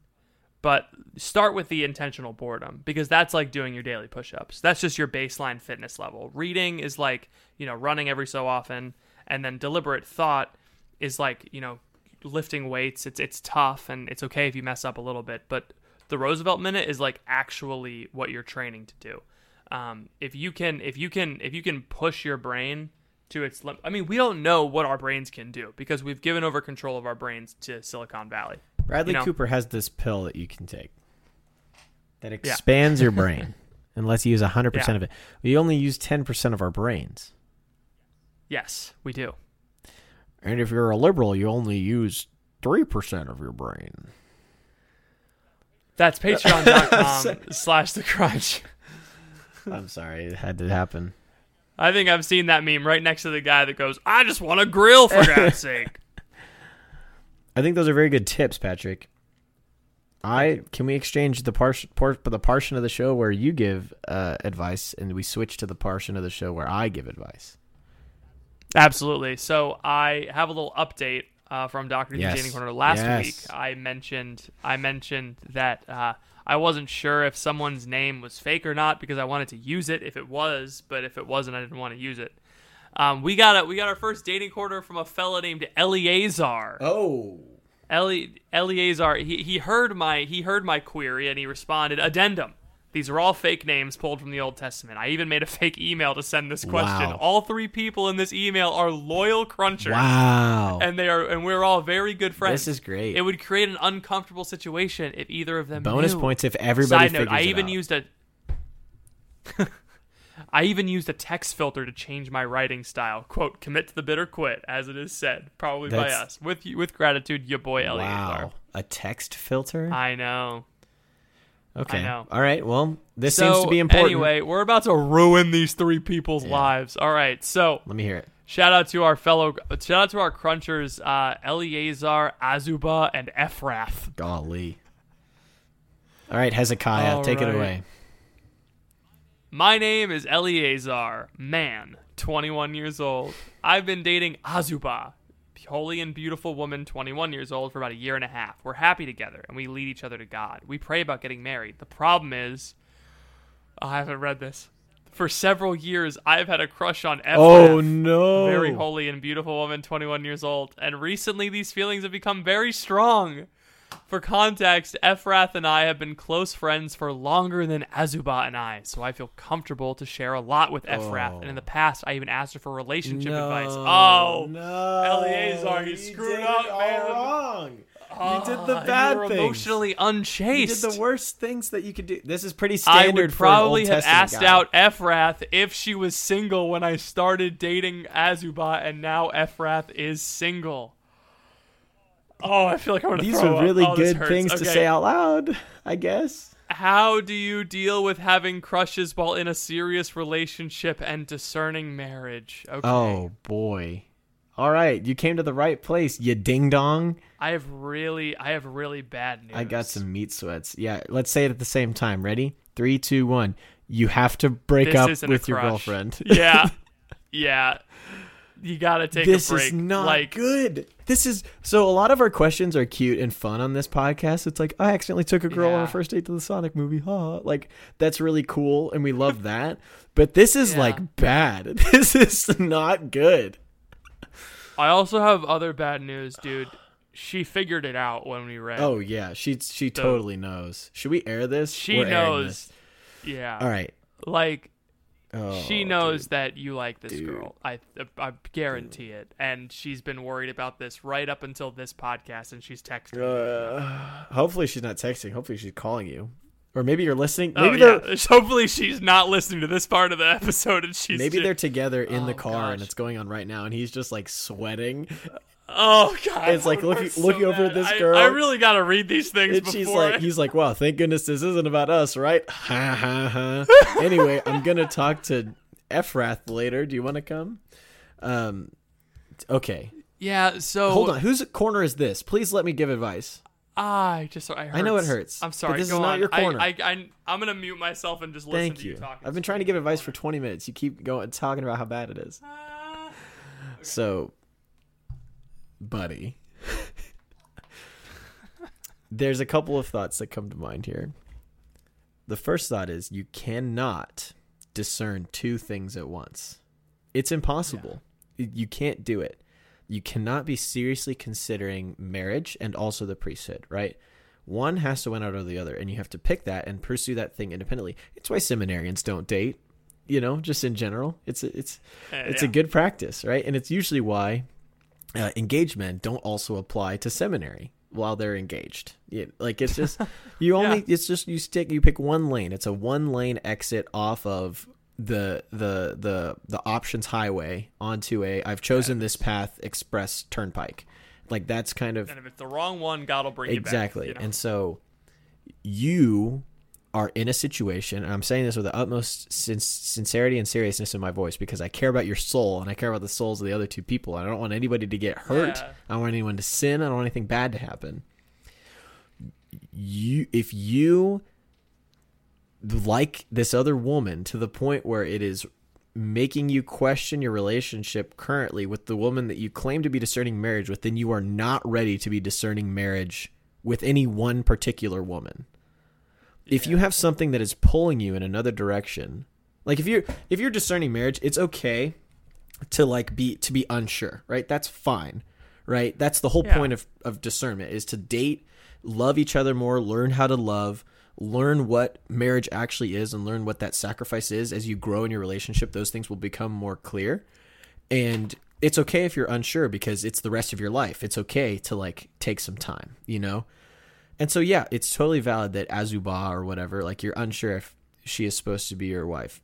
But start with the intentional boredom because that's like doing your daily push-ups. That's just your baseline fitness level. Reading is like, you know, running every so often and then deliberate thought is like, you know, lifting weights. It's it's tough and it's okay if you mess up a little bit, but the Roosevelt minute is like actually what you're training to do. Um, if you can if you can if you can push your brain to its limit. I mean, we don't know what our brains can do because we've given over control of our brains to Silicon Valley. Bradley You know? Cooper has this pill that you can take that expands your brain and lets you use 100% Yeah. of it. We only use 10% of our brains. Yes, we do. And if you're a liberal, you only use 3% of your brain. That's patreon.com slash the crunch. I'm sorry, it had to happen. I think I've seen that meme right next to the guy that goes, I just want a grill for God's sake. I think those are very good tips, Patrick. I can we exchange the portion por, the portion of the show where you give uh, advice, and we switch to the portion of the show where I give advice. Absolutely. So I have a little update uh, from Doctor Yes. Dating Corner last Yes. week. I mentioned I mentioned that uh, I wasn't sure if someone's name was fake or not because I wanted to use it if it was, but if it wasn't, I didn't want to use it. Um, we got a, we got our first dating quarter from a fella named Eleazar. Oh, Eli- Eleazar, he, he heard my he heard my query and he responded, addendum. These are all fake names pulled from the Old Testament. I even made a fake email to send this question. Wow. All three people in this email are loyal crunchers. wow! And they are and we're all very good friends. This is great. It would create an uncomfortable situation if either of them Bonus knew. points if everybody Side note, I even out. used a I even used a text filter to change my writing style. Quote, commit to the bit or quit, as it is said, probably by us. With with gratitude, your boy Eleazar. wow, a text filter. I know. okay, know. all right. Well, this so, seems to be important. Anyway, we're about to ruin these three people's lives. All right, so let me hear it. shout out to our fellow, shout out to our crunchers, uh, Eleazar, Azuba, and Ephrath. Golly. All right, Hezekiah, All take it away. My name is Eleazar, man, 21 years old. I've been dating Azuba, holy and beautiful woman, 21 years old, for about a year and a half. We're happy together, and we lead each other to God. We pray about getting married. The problem is, I haven't read this. For several years, I've had a crush on Ephrath. Oh no! very holy and beautiful woman, 21 years old. And recently, these feelings have become very strong. For context, Ephrath and I have been close friends for longer than Azuba and I, so I feel comfortable to share a lot with Ephrath. And in the past, I even asked her for relationship advice. Oh, no, Eleazar, you screwed did up, man. wrong. you did the Ah, bad you were things. emotionally You unchaste. did the worst things that you could do. This is pretty standard. I would probably have Testament asked guy. out Ephrath if she was single when I started dating Azuba, and now Ephrath is single. Oh, I feel like I'm gonna These are really. Oh, good things to say out loud. I guess. How do you deal with having crushes while in a serious relationship and discerning marriage? Okay. Oh boy. All right, you came to the right place. You ding dong. I have really, I have really bad news. I got some meat sweats. Yeah, let's say it at the same time. Ready? Three, two, one. You have to break This up with your girlfriend. Yeah, yeah. You gotta take this a break. is not like, good. This is so. A lot of our questions are cute and fun on this podcast. It's like I accidentally took a girl on a first date to the Sonic movie. Ha! Like that's really cool, and we love that. But this is Yeah. like bad. This is not good. I also have other bad news, dude. She figured it out when we read. Oh yeah, she she totally knows. Should we air this? she We're knows. this. Yeah. All right. Like Oh, she knows dude. that you like this Dude. girl. I I guarantee it. And she's been worried about this right up until this podcast, and she's texting. Uh, hopefully she's not texting. Hopefully she's calling you, or maybe you're listening. oh yeah. Hopefully she's not listening to this part of the episode, and she's maybe ju- they're together in the Oh, car and it's going on right now, and he's just like sweating. Oh god. It's like looking- so looking over at this girl. I, really gotta read these things And before. she's like, I- he's like, wow, thank goodness this isn't about us, right? Ha ha ha. anyway, I'm gonna talk to Ephrath later. Do you want to come? Um, okay. yeah. So Hold on. Whose corner is this? Please let me give advice. I just I, I know it hurts. I'm sorry. this is not on. your I- corner. I, I, I'm gonna mute myself and just listen Thank to you. you talking. I've been trying to give advice for 20 minutes. You keep going talking about how bad it is. Ah. So, buddy, there's a couple of thoughts that come to mind here. The first thought is you cannot discern two things at once. It's impossible. You can't do it. You cannot be seriously considering marriage and also the priesthood, right? One has to win out of the other, and you have to pick that and pursue that thing independently. It's why seminarians don't date, you know, just in general. It's a, it's uh, it's a good practice, right? And it's usually why uh, engaged men don't also apply to seminary while they're engaged. Yeah, like it's just you only it's just you stick you pick one lane. It's a one lane exit off of the the the the options highway onto a I've chosen this path express turnpike. Like that's kind of And if it's the wrong one, God will bring exactly. you back. you know? And so you are in a situation, and I'm saying this with the utmost sin- sincerity and seriousness in my voice because I care about your soul and I care about the souls of the other two people. I don't want anybody to get hurt. Yeah. I don't want anyone to sin. I don't want anything bad to happen. You, if you like this other woman to the point where it is making you question your relationship currently with the woman that you claim to be discerning marriage with, then you are not ready to be discerning marriage with any one particular woman. If you have something that is pulling you in another direction, like if you're if you're discerning marriage, it's okay to like be to be unsure, right? That's fine. Right? That's the whole Yeah. point of, of discernment is to date, love each other more, learn how to love, learn what marriage actually is and learn what that sacrifice is as you grow in your relationship those things will become more clear and it's okay if you're unsure because it's the rest of your life it's okay to like take some time you know and so yeah it's totally valid that azuba or whatever like you're unsure if she is supposed to be your wife.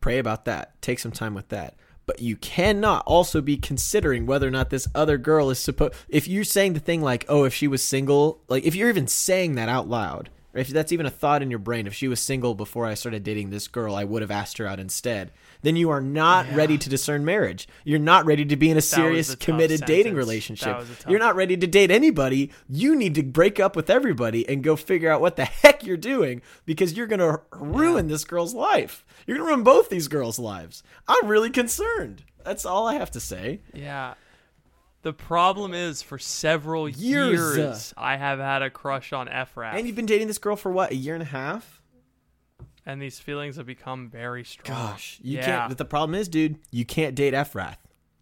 Pray about that. Take some time with that. But you cannot also be considering whether or not this other girl is supposed if you're saying the thing like oh if she was single like if you're even saying that out loud if that's even a thought in your brain if she was single before i started dating this girl i would have asked her out instead then you are not ready to discern marriage. You're not ready to be in a serious committed dating relationship That was a tough- you're not ready to date anybody. You need to break up with everybody and go figure out what the heck you're doing because you're going to ruin this girl's life. You're going to ruin both these girls' lives. I'm really concerned. That's all i have to say. Yeah. The problem is, for several Years. years, I have had a crush on Ephrath, and you've been dating this girl for what a year and a half and these feelings have become very strong. gosh you yeah. can't but the problem is dude you can't date ephrath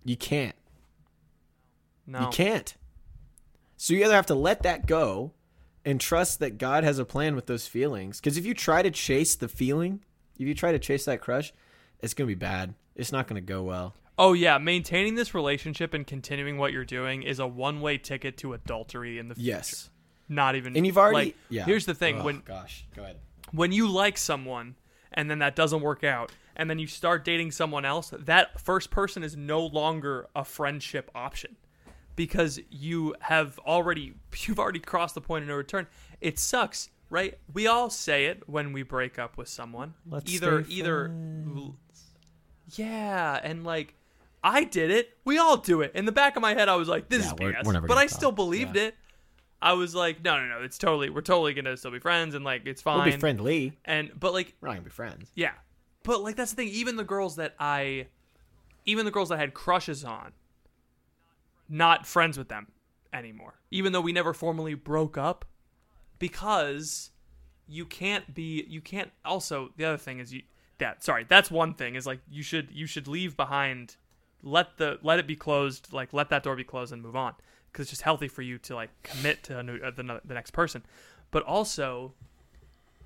you can't no. You can't. So you either have to let that go and trust that God has a plan with those feelings. Because if you try to chase the feeling, if you try to chase that crush, it's going to be bad. It's not going to go well. Oh yeah, maintaining this relationship and continuing what you're doing is a one-way ticket to adultery in the future. Yes. Not even. And you've already. Like, yeah. Here's the thing: Oh, when gosh, go ahead. When you like someone and then that doesn't work out and then you start dating someone else that first person is no longer a friendship option because you have already you've already crossed the point of no return it sucks right we all say it when we break up with someone Let's either either yeah and like I did it. We all do it. In the back of my head, I was like, "This Yeah, is BS," but I still believed Yeah. it. I was like, "No, no, no. It's totally. We're totally gonna still be friends, and like, it's fine." We'll be friendly. And but like, We're not to be friends. yeah. But like that's the thing, even the girls that I even the girls that I had crushes on, not friends with them anymore. Even though we never formally broke up. Because you can't be you can't also the other thing is you that sorry, that's one thing is like you should you should leave behind let the let it be closed. Like let that door be closed and move on because it's just healthy for you to like commit to a new, uh, the, the next person. But also,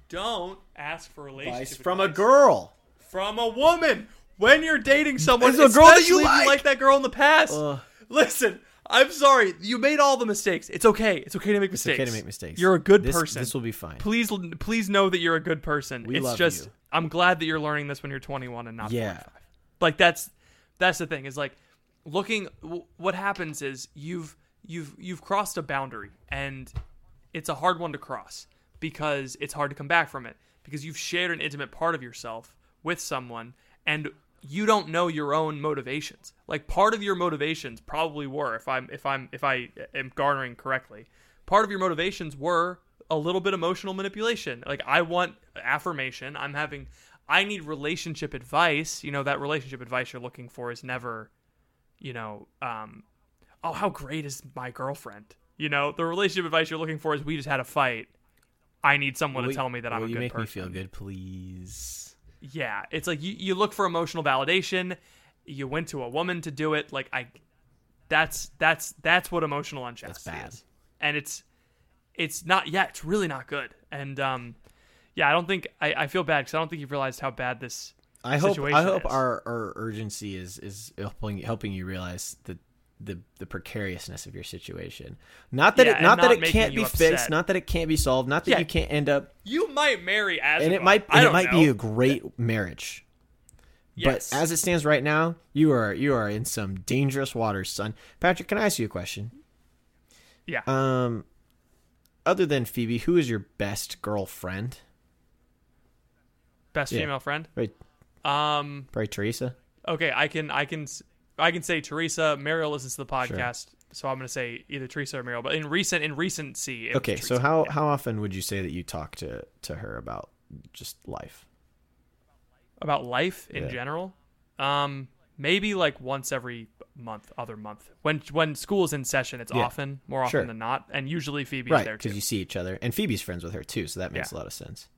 don't ask for relationship Advice from a girl. from a woman when you're dating someone. It's a girl that you especially if like. like that girl in the past. Listen, I'm sorry. You made all the mistakes. It's okay. It's okay to make mistakes. It's okay to make mistakes. You're a good This- person. This will be fine. Please, please know that you're a good person. We it's love just you. I'm glad that you're learning this when you're 21 and not Yeah. 45. Like that's that's the thing is like looking. W- what happens is you've you've you've crossed a boundary and it's a hard one to cross because it's hard to come back from it because you've shared an intimate part of yourself with someone and you don't know your own motivations. Like part of your motivations probably were if I'm if I'm if I am garnering correctly, part of your motivations were a little bit emotional manipulation. Like I want affirmation. I'm having I need relationship advice. You know that relationship advice you're looking for is never you know um oh how great is my girlfriend? You know, the relationship advice you're looking for is we just had a fight. I need someone Will to you- tell me that I'm a you good make me feel good, please? Yeah, it's like you, you look for emotional validation. You went to a woman to do it. Like I, that's that's that's what emotional unchastity bad. is, and it's it's not. Yeah, it's really not good. And um, yeah, I don't think I, I feel bad because I don't think you've realized how bad this. I hope I hope is. our, our urgency is is helping helping you realize the the the precariousness of your situation. Not that Yeah, it not that not it can't be upset. fixed, not that it can't be solved, not that Yeah. you can't end up You might marry as and it might and it might know. be a great marriage. Yes. But as it stands right now, you are you are in some dangerous waters, son. Patrick, can I ask you a question? yeah. Um other than Phoebe, who is your best girlfriend? Best yeah. female friend. Right, Um. probably Teresa. Okay, I can I can I can say Teresa. Mariel listens to the podcast, so I'm gonna say either Teresa or Mariel. But in recent in recency, Okay, so how Yeah. how often would you say that you talk to to her about just life? about life in Yeah. general? Um, maybe like once every month, other month. When when school is in session, it's Yeah. often more often Sure. than not, and usually Phoebe's right, there too. because you see each other, and Phoebe's friends with her too, so that makes a lot of sense.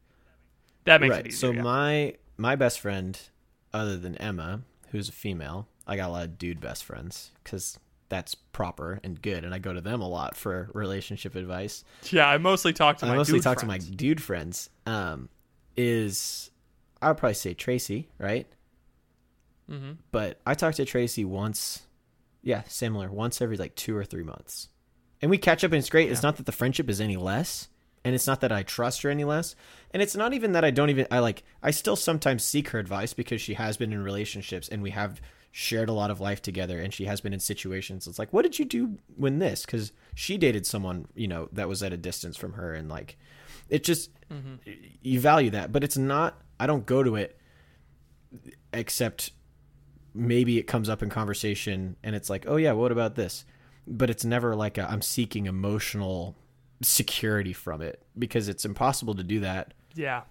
that makes right. it easier. so my my best friend, other than Emma, who's a female, I got a lot of dude best friends because that's proper and good, and I go to them a lot for relationship advice. yeah, I mostly talk to my mostly dude talk friends. to my dude friends. Um, is I would probably say Tracy, right? Mm-hmm. But I talk to Tracy once, yeah, similar, once every like two or three months, and we catch up, and it's great. It's not that the friendship is any less, and it's not that I trust her any less, and it's not even that I don't even I like I still sometimes seek her advice because she has been in relationships and we have shared a lot of life together and she has been in situations it's like what did you do when this? Because she dated someone you know that was at a distance from her and like it just mm-hmm. you value that but it's not i don't go to it except maybe it comes up in conversation and it's like oh yeah what about this? But it's never like i i'm seeking emotional security from it because it's impossible to do that. Yeah,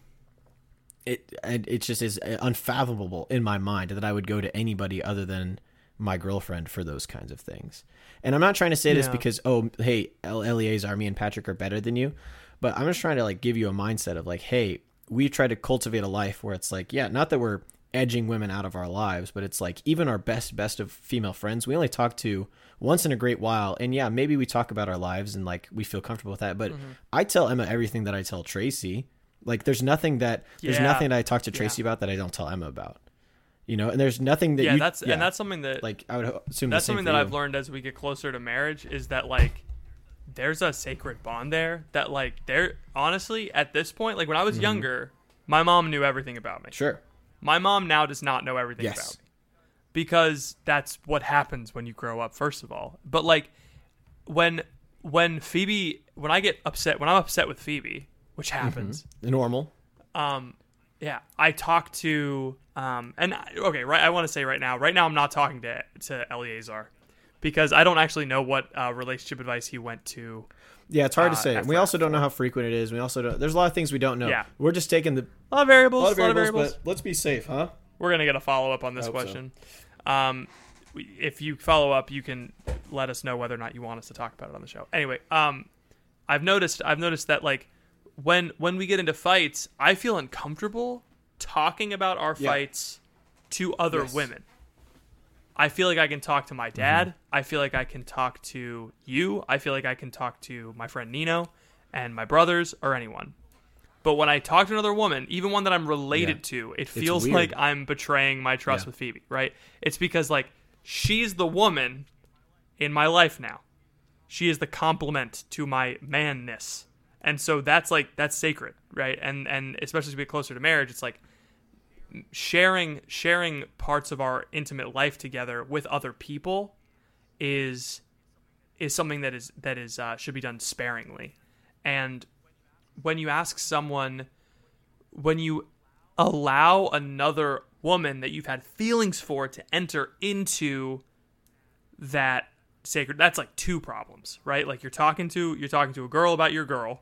it and it just is unfathomable in my mind that I would go to anybody other than my girlfriend for those kinds of things. And I'm not trying to say this because oh hey Eleazar, me and Patrick are better than you, but I'm just trying to like give you a mindset of like hey we try to cultivate a life where it's like yeah not that we're edging women out of our lives, but it's like even our best best of female friends we only talk to once in a great while and yeah maybe we talk about our lives and like we feel comfortable with that but Mm-hmm. I tell Emma everything that I tell Tracy like there's nothing that there's Yeah. nothing that I talk to Tracy about that I don't tell Emma about. You know, and there's nothing that yeah, you that's yeah, and that's something that like I would assume that's something that you. I've learned as we get closer to marriage is that like there's a sacred bond there that like there honestly at this point like when I was younger my mom knew everything about me. Mm-hmm. Sure. My mom now does not know everything Yes. about me because that's what happens when you grow up first of all. But like when when Phoebe when I get upset when I'm upset with Phoebe, which Mm-hmm. happens, Normal. um yeah i talk to um and okay right i want to say right now right now i'm not talking to to eleazar because i don't actually know what uh, relationship advice he went to Yeah, it's hard Uh, to say. We also don't know how frequent it is. We also don't. There's a lot of things we don't know. Yeah. We're just taking the a lot of variables, a lot of lot of variables, variables. but let's be safe, huh? we're gonna get a follow-up on this hope so. question um if you follow up you can let us know whether or not you want us to talk about it on the show anyway um i've noticed i've noticed that like when when we get into fights i feel uncomfortable talking about our Yeah. fights to other Yes. women I feel like I can talk to my mm-hmm. dad. I feel like I can talk to you. I feel like I can talk to my friend Nino and my brothers or anyone. But when I talk to another woman, even one that I'm related Yeah. to, it feels like I'm betraying my trust Yeah. with Phoebe, right? It's because like she's the woman in my life now. She is the complement to my manness. And so that's like that's sacred, right? And and especially as we get closer to marriage, it's like sharing sharing parts of our intimate life together with other people is is something that is that is uh, should be done sparingly. And when you ask someone when you allow another woman that you've had feelings for to enter into that sacred that's like two problems right like you're talking to you're talking to a girl about your girl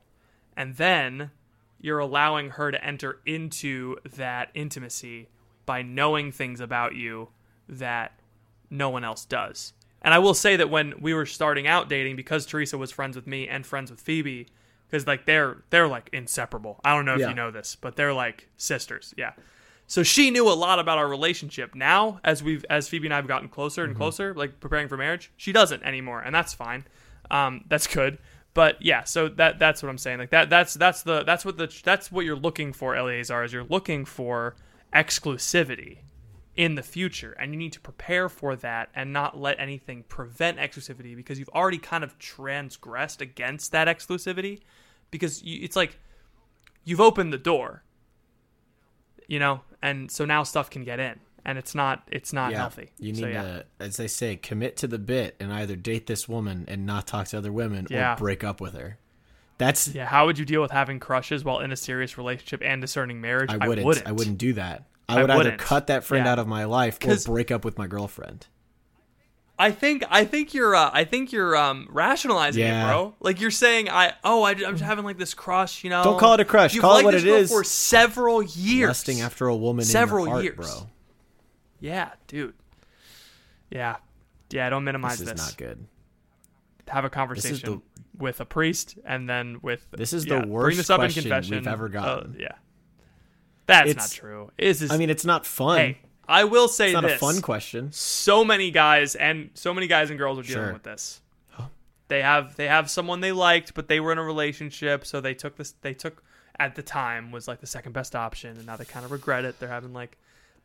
and then you're allowing her to enter into that intimacy by knowing things about you that no one else does and i will say that when we were starting out dating because teresa was friends with me and friends with phoebe because like they're they're like inseparable i don't know if Yeah. you know this but they're like sisters yeah so she knew a lot about our relationship. Now, as we've as Phoebe and I have gotten closer and closer, like preparing for marriage, she doesn't anymore, and that's fine. Um, that's good. But yeah, so that that's what I'm saying. Like that that's that's the that's what the that's what you're looking for, Eleazar, is you're looking for exclusivity in the future, and you need to prepare for that and not let anything prevent exclusivity because you've already kind of transgressed against that exclusivity because you, it's like you've opened the door you know and so now stuff can get in and it's not it's not healthy You need so, yeah. to, as they say, commit to the bit and either date this woman and not talk to other women Yeah. or break up with her. That's yeah how would you deal with having crushes while in a serious relationship and discerning marriage I wouldn't. I wouldn't, do that. I I would either wouldn't. cut that friend Yeah. out of my life or break up with my girlfriend. I think I think you're uh, I think you're um rationalizing Yeah. it, bro. Like you're saying I oh I, am just having like this crush, you know. Don't call it a crush. You've Call it what it is. for several years. Lusting after a woman Several in your heart, years. bro. Yeah, dude. Yeah, yeah. Don't minimize This this. is not good. Have a is conversation with a priest and then with. This is yeah, the Bring worst this up in question we've confession. ever Uh, gotten. yeah, that's It's- not true. This is. I mean, it's not fun. hey, I will say it's not this. a fun question. so many guys and so many guys and girls are dealing Sure. with this. They have they have someone they liked, but they were in a relationship, so they took this. They took at the time was like the second best option, and now they kind of regret it. They're having like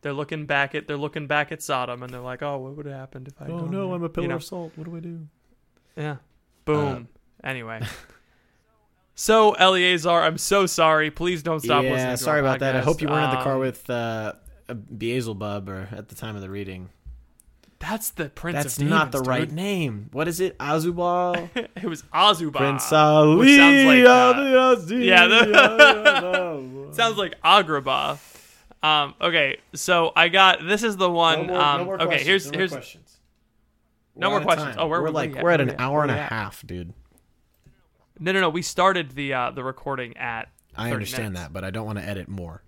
they're looking back at they're looking back at Sodom, and they're like, oh, what would have happened if I? Oh no, I'm a pillar of salt. What do I do? Yeah. Boom. anyway. So Eleazar, I'm so sorry. Please don't stop listening. yeah, sorry our about that. I hope you weren't in the car Um, with uh, Beelzebub or at the time of the reading. That's the Prince That's of not the Demons, right name. What is it? Azubal? it was Azubal. Prince Ali. which sounds like, uh, of the yeah, Sounds like Agrabah. Um, okay, so I got this is the one. um, okay, here's here's questions. no more questions. Oh, we're, we're we're like we're at an yeah, hour and a where we at? half, dude. No, no, no. We started the uh, the recording at. I understand minutes. that, but I don't want to edit more.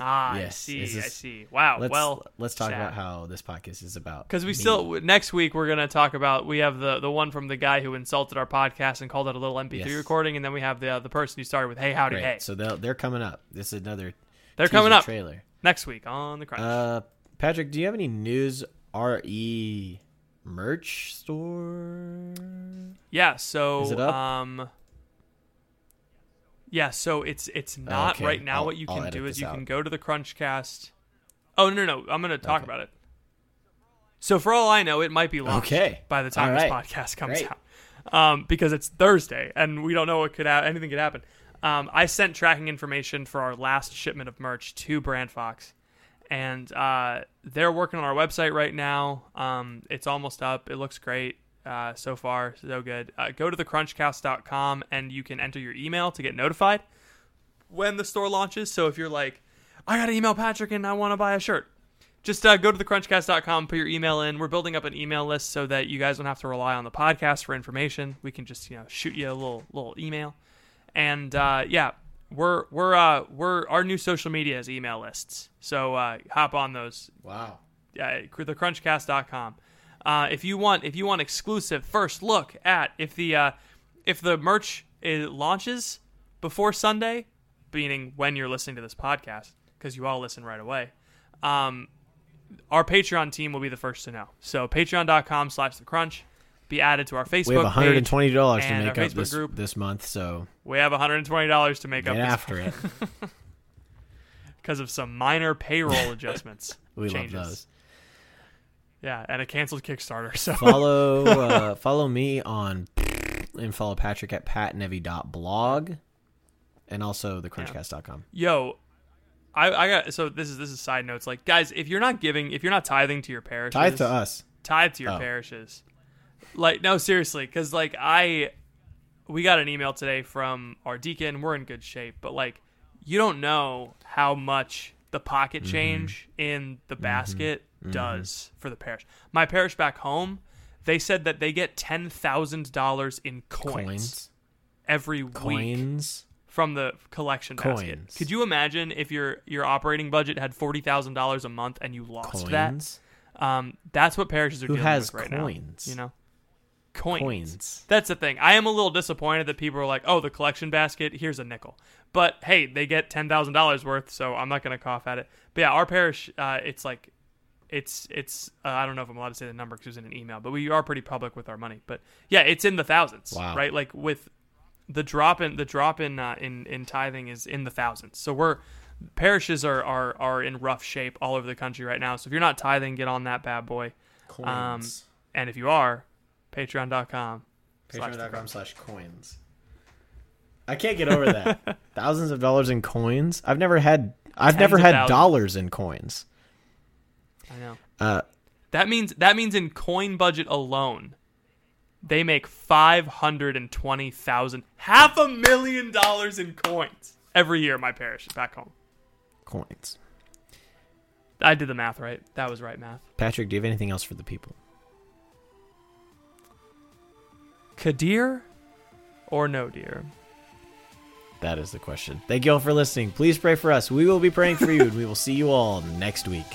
Ah, Yes, I see. this I see. Wow. Let's well, let's talk sad. about how this podcast is about. Because we me. still next week we're gonna talk about we have the the one from the guy who insulted our podcast and called it a little MP3 Yes. recording, and then we have the uh, the person who started with Hey Howdy Great. Hey. So they're they're coming up. This is another. They're coming up Trailer. next week on the Crunch. Uh, Patrick, do you have any news? Re merch store. yeah. So is it up? um. Yeah, so it's it's not Okay, right now. I'll- what you can do is you out. can go to the Crunchcast. Oh no no! no. I'm gonna talk Okay. about it. So for all I know, it might be launched Okay. by the time All this podcast comes Great. out, um, because it's Thursday and we don't know what could ha- anything could happen. Um, I sent tracking information for our last shipment of merch to Brand Fox, and uh, they're working on our website right now. Um, it's almost up. It looks great uh, so far, so good. Uh, go to thecrunchcast.com and you can enter your email to get notified when the store launches. So if you're like, I got to email Patrick and I want to buy a shirt, just uh, go to thecrunchcast.com, put your email in. We're building up an email list so that you guys don't have to rely on the podcast for information. We can just you know shoot you a little little email, and uh, yeah, we're we're uh, we're our new social media is email lists. So uh, hop on those Wow. uh, thecrunchcast.com. Uh, if you want, if you want exclusive first look at if the uh, if the merch is, launches before Sunday, meaning when you're listening to this podcast, because you all listen right away, um, our Patreon team will be the first to know. So patreon.com slash the crunch. Be added to our Facebook We have one hundred and twenty dollars to make up Facebook this group. this month, so We have $120 to make get up after it. because of some minor payroll adjustments. We changes. love those. Yeah, and a canceled Kickstarter. So Follow uh, follow me on and follow Patrick at patnevy.blog and also thecrunchcast.com. yo, I, I got so this is this is side notes. Like guys, if you're not giving, if you're not tithing to your parishes, Tithe to us. tithe to your Oh. parishes. Like no, seriously, because like I, we got an email today from our deacon. We're in good shape, but like you don't know how much the pocket Mm-hmm. change in the basket does for the parish. My parish back home, they said that they get ten thousand dollars in coins, Coins. every week from the collection basket. Could you imagine if your your operating budget had forty thousand dollars a month and you lost that? Um, that's what parishes are Who dealing has with right coins? now. You know, coins. Coins. That's the thing. I am a little disappointed that people are like, "Oh, the collection basket. Here's a nickel." But hey, they get ten thousand dollars worth, so I'm not gonna cough at it. But yeah, our parish, uh, it's like, it's it's. Uh, I don't know if I'm allowed to say the number because it was in an email, but we are pretty public with our money. But yeah, it's in the thousands. Wow. Right, like with the drop in the drop in uh, in in tithing is in the thousands. So we're parishes are, are are in rough shape all over the country right now. So if you're not tithing, get on that bad boy. Um, Coins. and if you are, patreon.com. Patreon.com slash coins. I can't get over that. Thousands of dollars in coins. I've never had. I've Tens never had thousands. dollars in coins. I know. Uh, That means that means in coin budget alone, they make five hundred and twenty thousand, half a million dollars in coins every year. My parish back home. coins. I did the math right. That was right math. Patrick, do you have anything else for the people? Qaadir or no dear? That is the question. Thank you all for listening. Please pray for us. We will be praying for you, and we will see you all next week.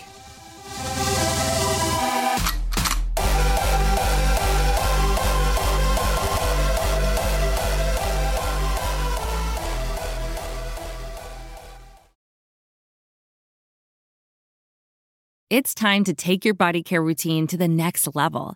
It's time to take your body care routine to the next level.